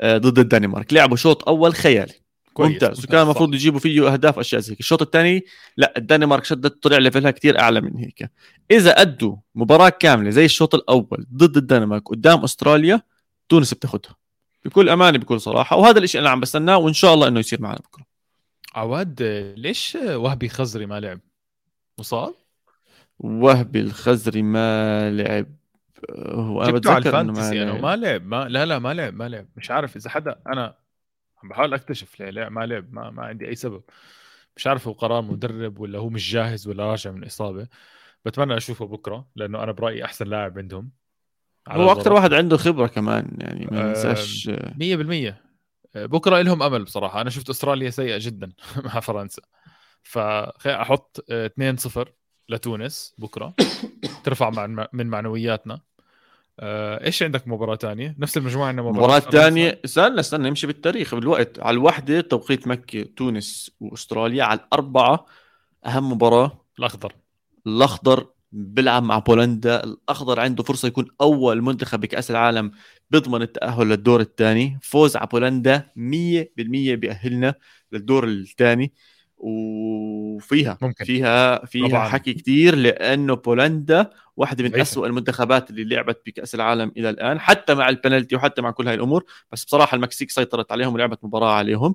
آه، ضد الدنمارك. لعبوا شوط أول خيالي. كويس ممتاز. وكان المفروض يجيبوا فيه أهداف أشياء زي هيك الشوط الثاني لا الدنمارك شدت طلع ليفلها كتير أعلى من هيك. إذا أدوا مباراة كاملة زي الشوط الأول ضد الدنمارك قدام أستراليا تونس بتاخذها بكل أمانة بكل صراحة. وهذا الشيء اللي عم بستناه وإن شاء الله إنه يصير معنا بكرة. عواد ليش وهبي خزري ما لعب؟ مصاب؟ وهبي الخزري ما لعب. هو أنا على بتذكر إنه ما الفانتسي أنا لعب. ما لعب ما لا لا ما لعب ما لعب. مش عارف إذا حدا أنا عم بحاول أكتشف ليه لعب ما لعب ما, ما عندي أي سبب. مش عارف هو قرار مدرب ولا هو مش جاهز ولا راجع من إصابة. بتمنى أشوفه بكرة لأنه أنا برأيي أحسن لاعب عندهم هو أكثر. واحد عنده خبرة كمان يعني ما ننساش 100% بكرة لهم أمل بصراحة. أنا شفت أستراليا سيئة جدا *laughs* مع فرنسا. فخليني أحط آه، 2-0 لتونس بكرة. ترفع من معنوياتنا. آه، إيش عندك مباراة ثانية؟ نفس المجموعة عندنا مباراة مباراة. ثانية استنى استنى نمشي بالتاريخ بالوقت. على الوحدة توقيت مكة تونس وأستراليا. على الأربعة أهم مباراة. الأخضر. الأخضر بيلعب مع بولندا. الأخضر عنده فرصة يكون أول منتخب بكأس العالم بيضمن التأهل للدور الثاني. فوز على بولندا 100% بيأهلنا للدور الثاني. وفيها ممكن. فيها فيها طبعاً. حكي كتير لأنه بولندا واحدة من. أسوأ المنتخبات اللي لعبت بكأس العالم إلى الآن حتى مع البنالتي وحتى مع كل هاي الأمور بس بصراحة المكسيك سيطرت عليهم ولعبت مباراة عليهم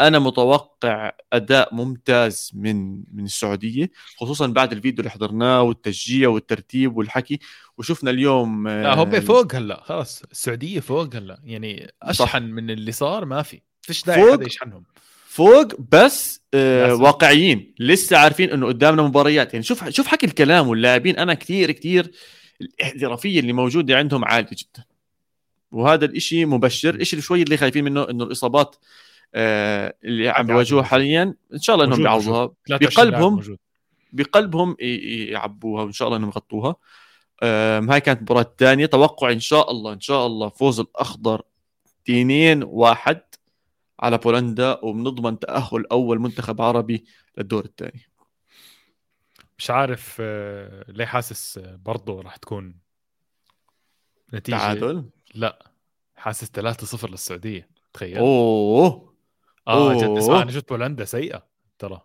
أنا متوقع أداء ممتاز من من السعودية خصوصا بعد الفيديو اللي حضرناه والتشجيع والترتيب والحكي وشفنا اليوم لا آه، هم فوق هلا خلاص السعودية فوق هلا يعني أشحن من اللي صار ما في فيش داعي. حدا يشحنهم فوق بس آه. واقعيين. لسه عارفين إنه قدامنا مباريات. يعني شوف شوف حكي الكلام واللاعبين. أنا كثير كثير الاحترافية اللي موجودة عندهم عالية جدا. وهذا الإشي مبشر. الشيء اللي شوي اللي خايفين منه إنه الإصابات آه اللي عم بيواجهوها. حاليا إن شاء الله إنهم بيعوضوها. 23 لاعب بقلبهم. بقلبهم يعبوها وإن شاء الله إنهم يغطوها. آم، هاي كانت المباراة الثانية. توقع إن شاء الله إن شاء الله فوز الأخضر 2 واحد. على بولندا وبنضمن تأهل أول منتخب عربي للدور الثاني. مش عارف آه، ليه حاسس برضه راح تكون نتيجة؟ تعادل؟ لا حاسس 3-0 للسعودية تخيل. أوه! آه جد. اسمع أنا شفت بولندا سيئة ترى.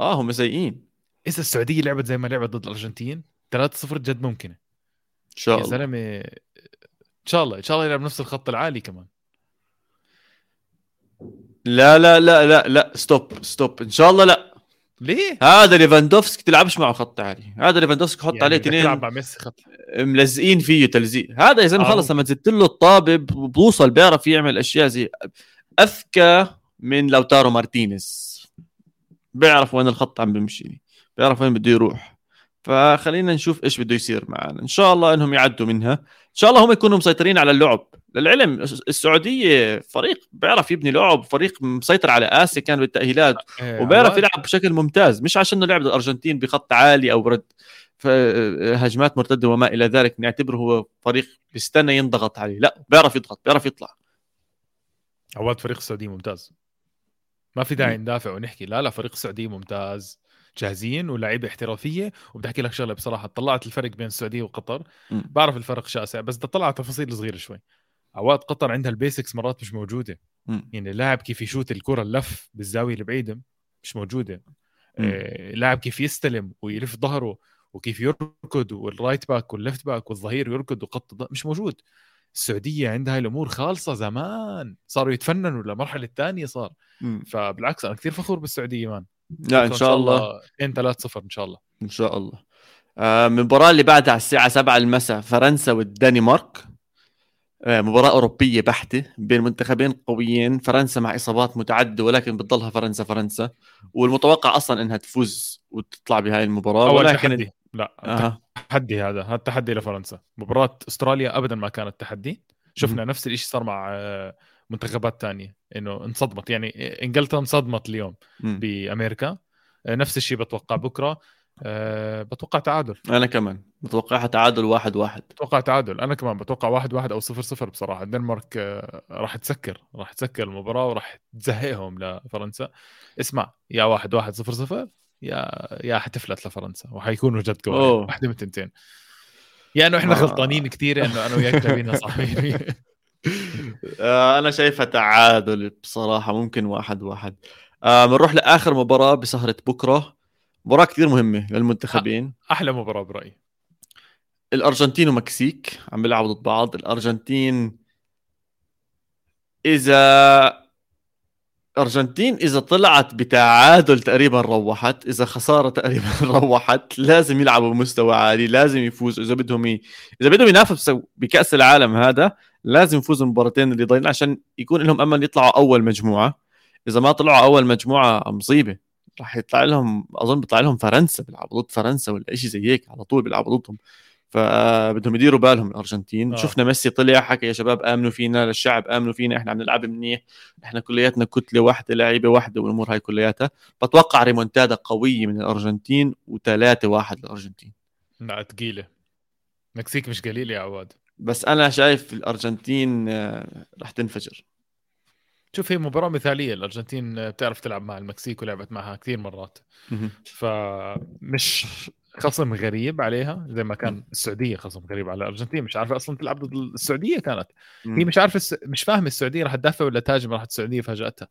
آه هم سيئين. إذا السعودية لعبت زي ما لعبت ضد الأرجنتين 3-0 جد ممكنة. إن شاء يا الله. زلمة إن شاء الله إن شاء الله يلعب نفس الخط العالي كمان. لا لا لا لا لا stop stop. إن شاء الله لا. ليه؟ هذا ليفاندوفسكي تلعبش معه خط عالي. هذا ليفاندوفسكي حط يعني عليه اثنين تلعب مع ميسي خط. ملزقين فيه تلزيق. هذا يا زلمه آه، خلص لما زدت له الطابة بوصل بيعرف يعمل أشياء زي أذكى من لوتارو مارتينيز. بيعرف وين الخط عم بيمشي. بيعرف وين بده يروح. فخلينا نشوف إيش بده يصير معنا. إن شاء الله إنهم يعدوا منها. إن شاء الله هم يكونوا مسيطرين على اللعب. للعلم السعودية فريق بيعرف يبني لعب فريق مسيطر على آسيا كان بالتأهيلات آه، وبيعرف عواد، يلعب بشكل ممتاز. مش عشان لعب الأرجنتين بخط عالي أو رد هجمات مرتدة وما إلى ذلك نعتبره هو فريق بيستنى ينضغط عليه. لا بيعرف يضغط بيعرف يطلع. عواد فريق السعوديه ممتاز. ما في داعي ندافع ونحكي. لا لا فريق السعوديه ممتاز. جاهزين ولاعيبة احترافية. وبدي احكي لك شغلة بصراحة طلعت الفرق بين السعودية وقطر. م. بعرف الفرق شاسع بس بدي أطلع على تفاصيل صغيرة شوي. عواد قطر عندها ال basics مرات مش موجودة. م. يعني اللاعب كيف يشوت الكرة اللف بالزاوية البعيدة مش موجودة. آه لاعب كيف يستلم ويلف ظهره وكيف يركض وال right back وال left back والظهير يركض وقط مش موجود. السعودية عندها هاي الأمور خالصة زمان. صاروا يتفننوا للمرحله الثانية صار. م. فبالعكس أنا كثير فخور بالسعودية man. لا إن شاء الله. 2 3 0 إن شاء الله. إن شاء الله. آه، المباراة اللي بعدها على الساعة 7 المساء فرنسا والدنمارك آه، مباراة أوروبية بحتة بين منتخبين قويين. فرنسا مع إصابات متعددة ولكن بتضلها فرنسا فرنسا. والمتوقع أصلا إنها تفوز وتطلع بهاي المباراة أول ولكن تحدي. لا آه. تحدي هذا هذا تحدي لفرنسا. مباراة أستراليا ابدا ما كانت تحدي شفنا نفس الشيء صار مع آه، منتخبات تانية إنه انصدمت. يعني إنجلترا انصدمت اليوم مم. بأمريكا. آه، نفس الشيء بتوقع بكرة. آه، بتوقع تعادل. أنا كمان. متوقعها تعادل واحد واحد. بتوقع تعادل. أنا كمان بتوقع واحد واحد أو صفر صفر بصراحة. الدنمارك آه، راح تسكر. راح تسكر المباراة وراح تزهقهم لفرنسا. اسمع يا واحد واحد صفر صفر يا يا حتفلت لفرنسا. وحيكونوا جد قوي أوه. واحدة من التنتين. يا إنه إحنا آه. غلطانين كثير إنه أنا وياك جايبينها صحيح. *laughs* آه، أنا شايفها تعادل بصراحة ممكن واحد واحد. آه، بنروح لآخر مباراة بسهرة بكرة. مباراة كثير مهمة للمنتخبين. أحلى مباراة برأيي. الأرجنتين ومكسيك عم بيلعبوا ضد بعض. الأرجنتين إذا الأرجنتين إذا طلعت بتعادل تقريبا روحت. إذا خسارة تقريبا *laughs* روحت. لازم يلعبوا بمستوى عالي لازم يفوزوا. إذا بدهم ي... إذا بدهم ينافسوا بكأس العالم هذا لازم يفوزوا المباراتين اللي ضايلين عشان يكون لهم أمل يطلعوا أول مجموعة. إذا ما طلعوا أول مجموعة مصيبة. راح يطلع لهم أظن بيطلع لهم فرنسا بيلعبوا ضد فرنسا ولا شيء زي هيك على طول بيلعبوا ضدهم. فبدهم يديروا بالهم الأرجنتين. آه. شفنا ميسي طلع حكى يا شباب آمنوا فينا للشعب آمنوا فينا إحنا عم نلعب منيح إحنا كلياتنا كتلة واحدة لعيبه واحدة والأمور هاي كلياتها. بتوقع ريمونتادا قوية من الأرجنتين وثلاثة واحد للأرجنتين. لا ثقيله مكسيك مش قليل يا عواد. بس أنا شايف الأرجنتين آه، رح تنفجر. شوف هي مباراة مثالية. الأرجنتين بتعرف تلعب مع المكسيك ولعبت معها كثير مرات. فمش خصم غريب عليها زي ما كان السعودية خصم غريب على الأرجنتين. مش عارفه أصلا تلعب ضد السعودية كانت. هي مش عارفه الس... مش فاهمه السعودية راح تدافع ولا تهاجم راح آه، ب-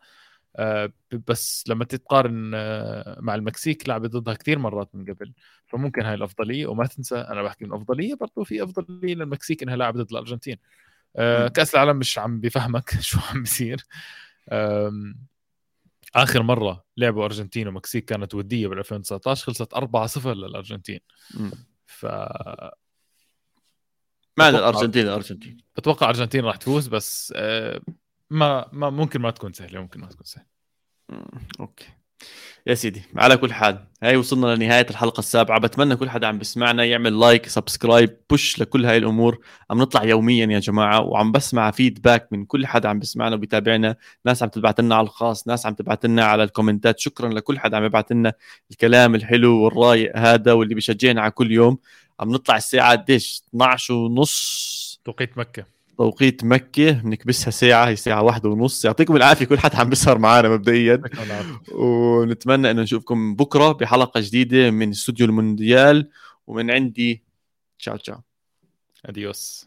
بس لما تتقارن آه، مع المكسيك لعبت ضدها كثير مرات من قبل. فممكن هاي الأفضلية وما تنسى أنا بحكي من أفضلية برضه في أفضلية للمكسيك إنها لعبت ضد الأرجنتين. آه،. كأس العالم مش عم بفهمك *laughs* شو عم بيصير. آخر مرة لعبوا أرجنتين ومكسيك كانت ودية بال 2019 خلصت 4-0 للأرجنتين. ف ما أتوقع- الأرجنتين الأرجنتين. بتوقع أرجنتين راح تفوز بس آه، ما ما ممكن ما تكون سهلة ممكن ما تكون سهلة. أوكي. يا سيدي على كل حال هاي وصلنا لنهاية الحلقة السابعة. بتمنى كل حدا عم بسمعنا يعمل like subscribe push لكل هاي الأمور. عم نطلع يوميا يا جماعة وعم بسمع فيدباك من كل حدا عم بسمعنا وبيتابعنا. ناس عم تبعت لنا على الخاص ناس عم تبعت لنا على الكومنتات. شكرا لكل حدا عم يبعت لنا الكلام الحلو والرايق هذا واللي بيشجعنا على كل يوم. عم نطلع الساعة قديش؟ 12 ونص. توقيت مكة. توقيت مكة بنكبسها ساعة هي ساعة واحدة ونص. يعطيكم العافية كل حدا عم بيسهر معنا مبدئيا. ونتمنى إنه نشوفكم بكرة بحلقة جديدة من استوديو المونديال. ومن عندي تشاو تشاو. اديوس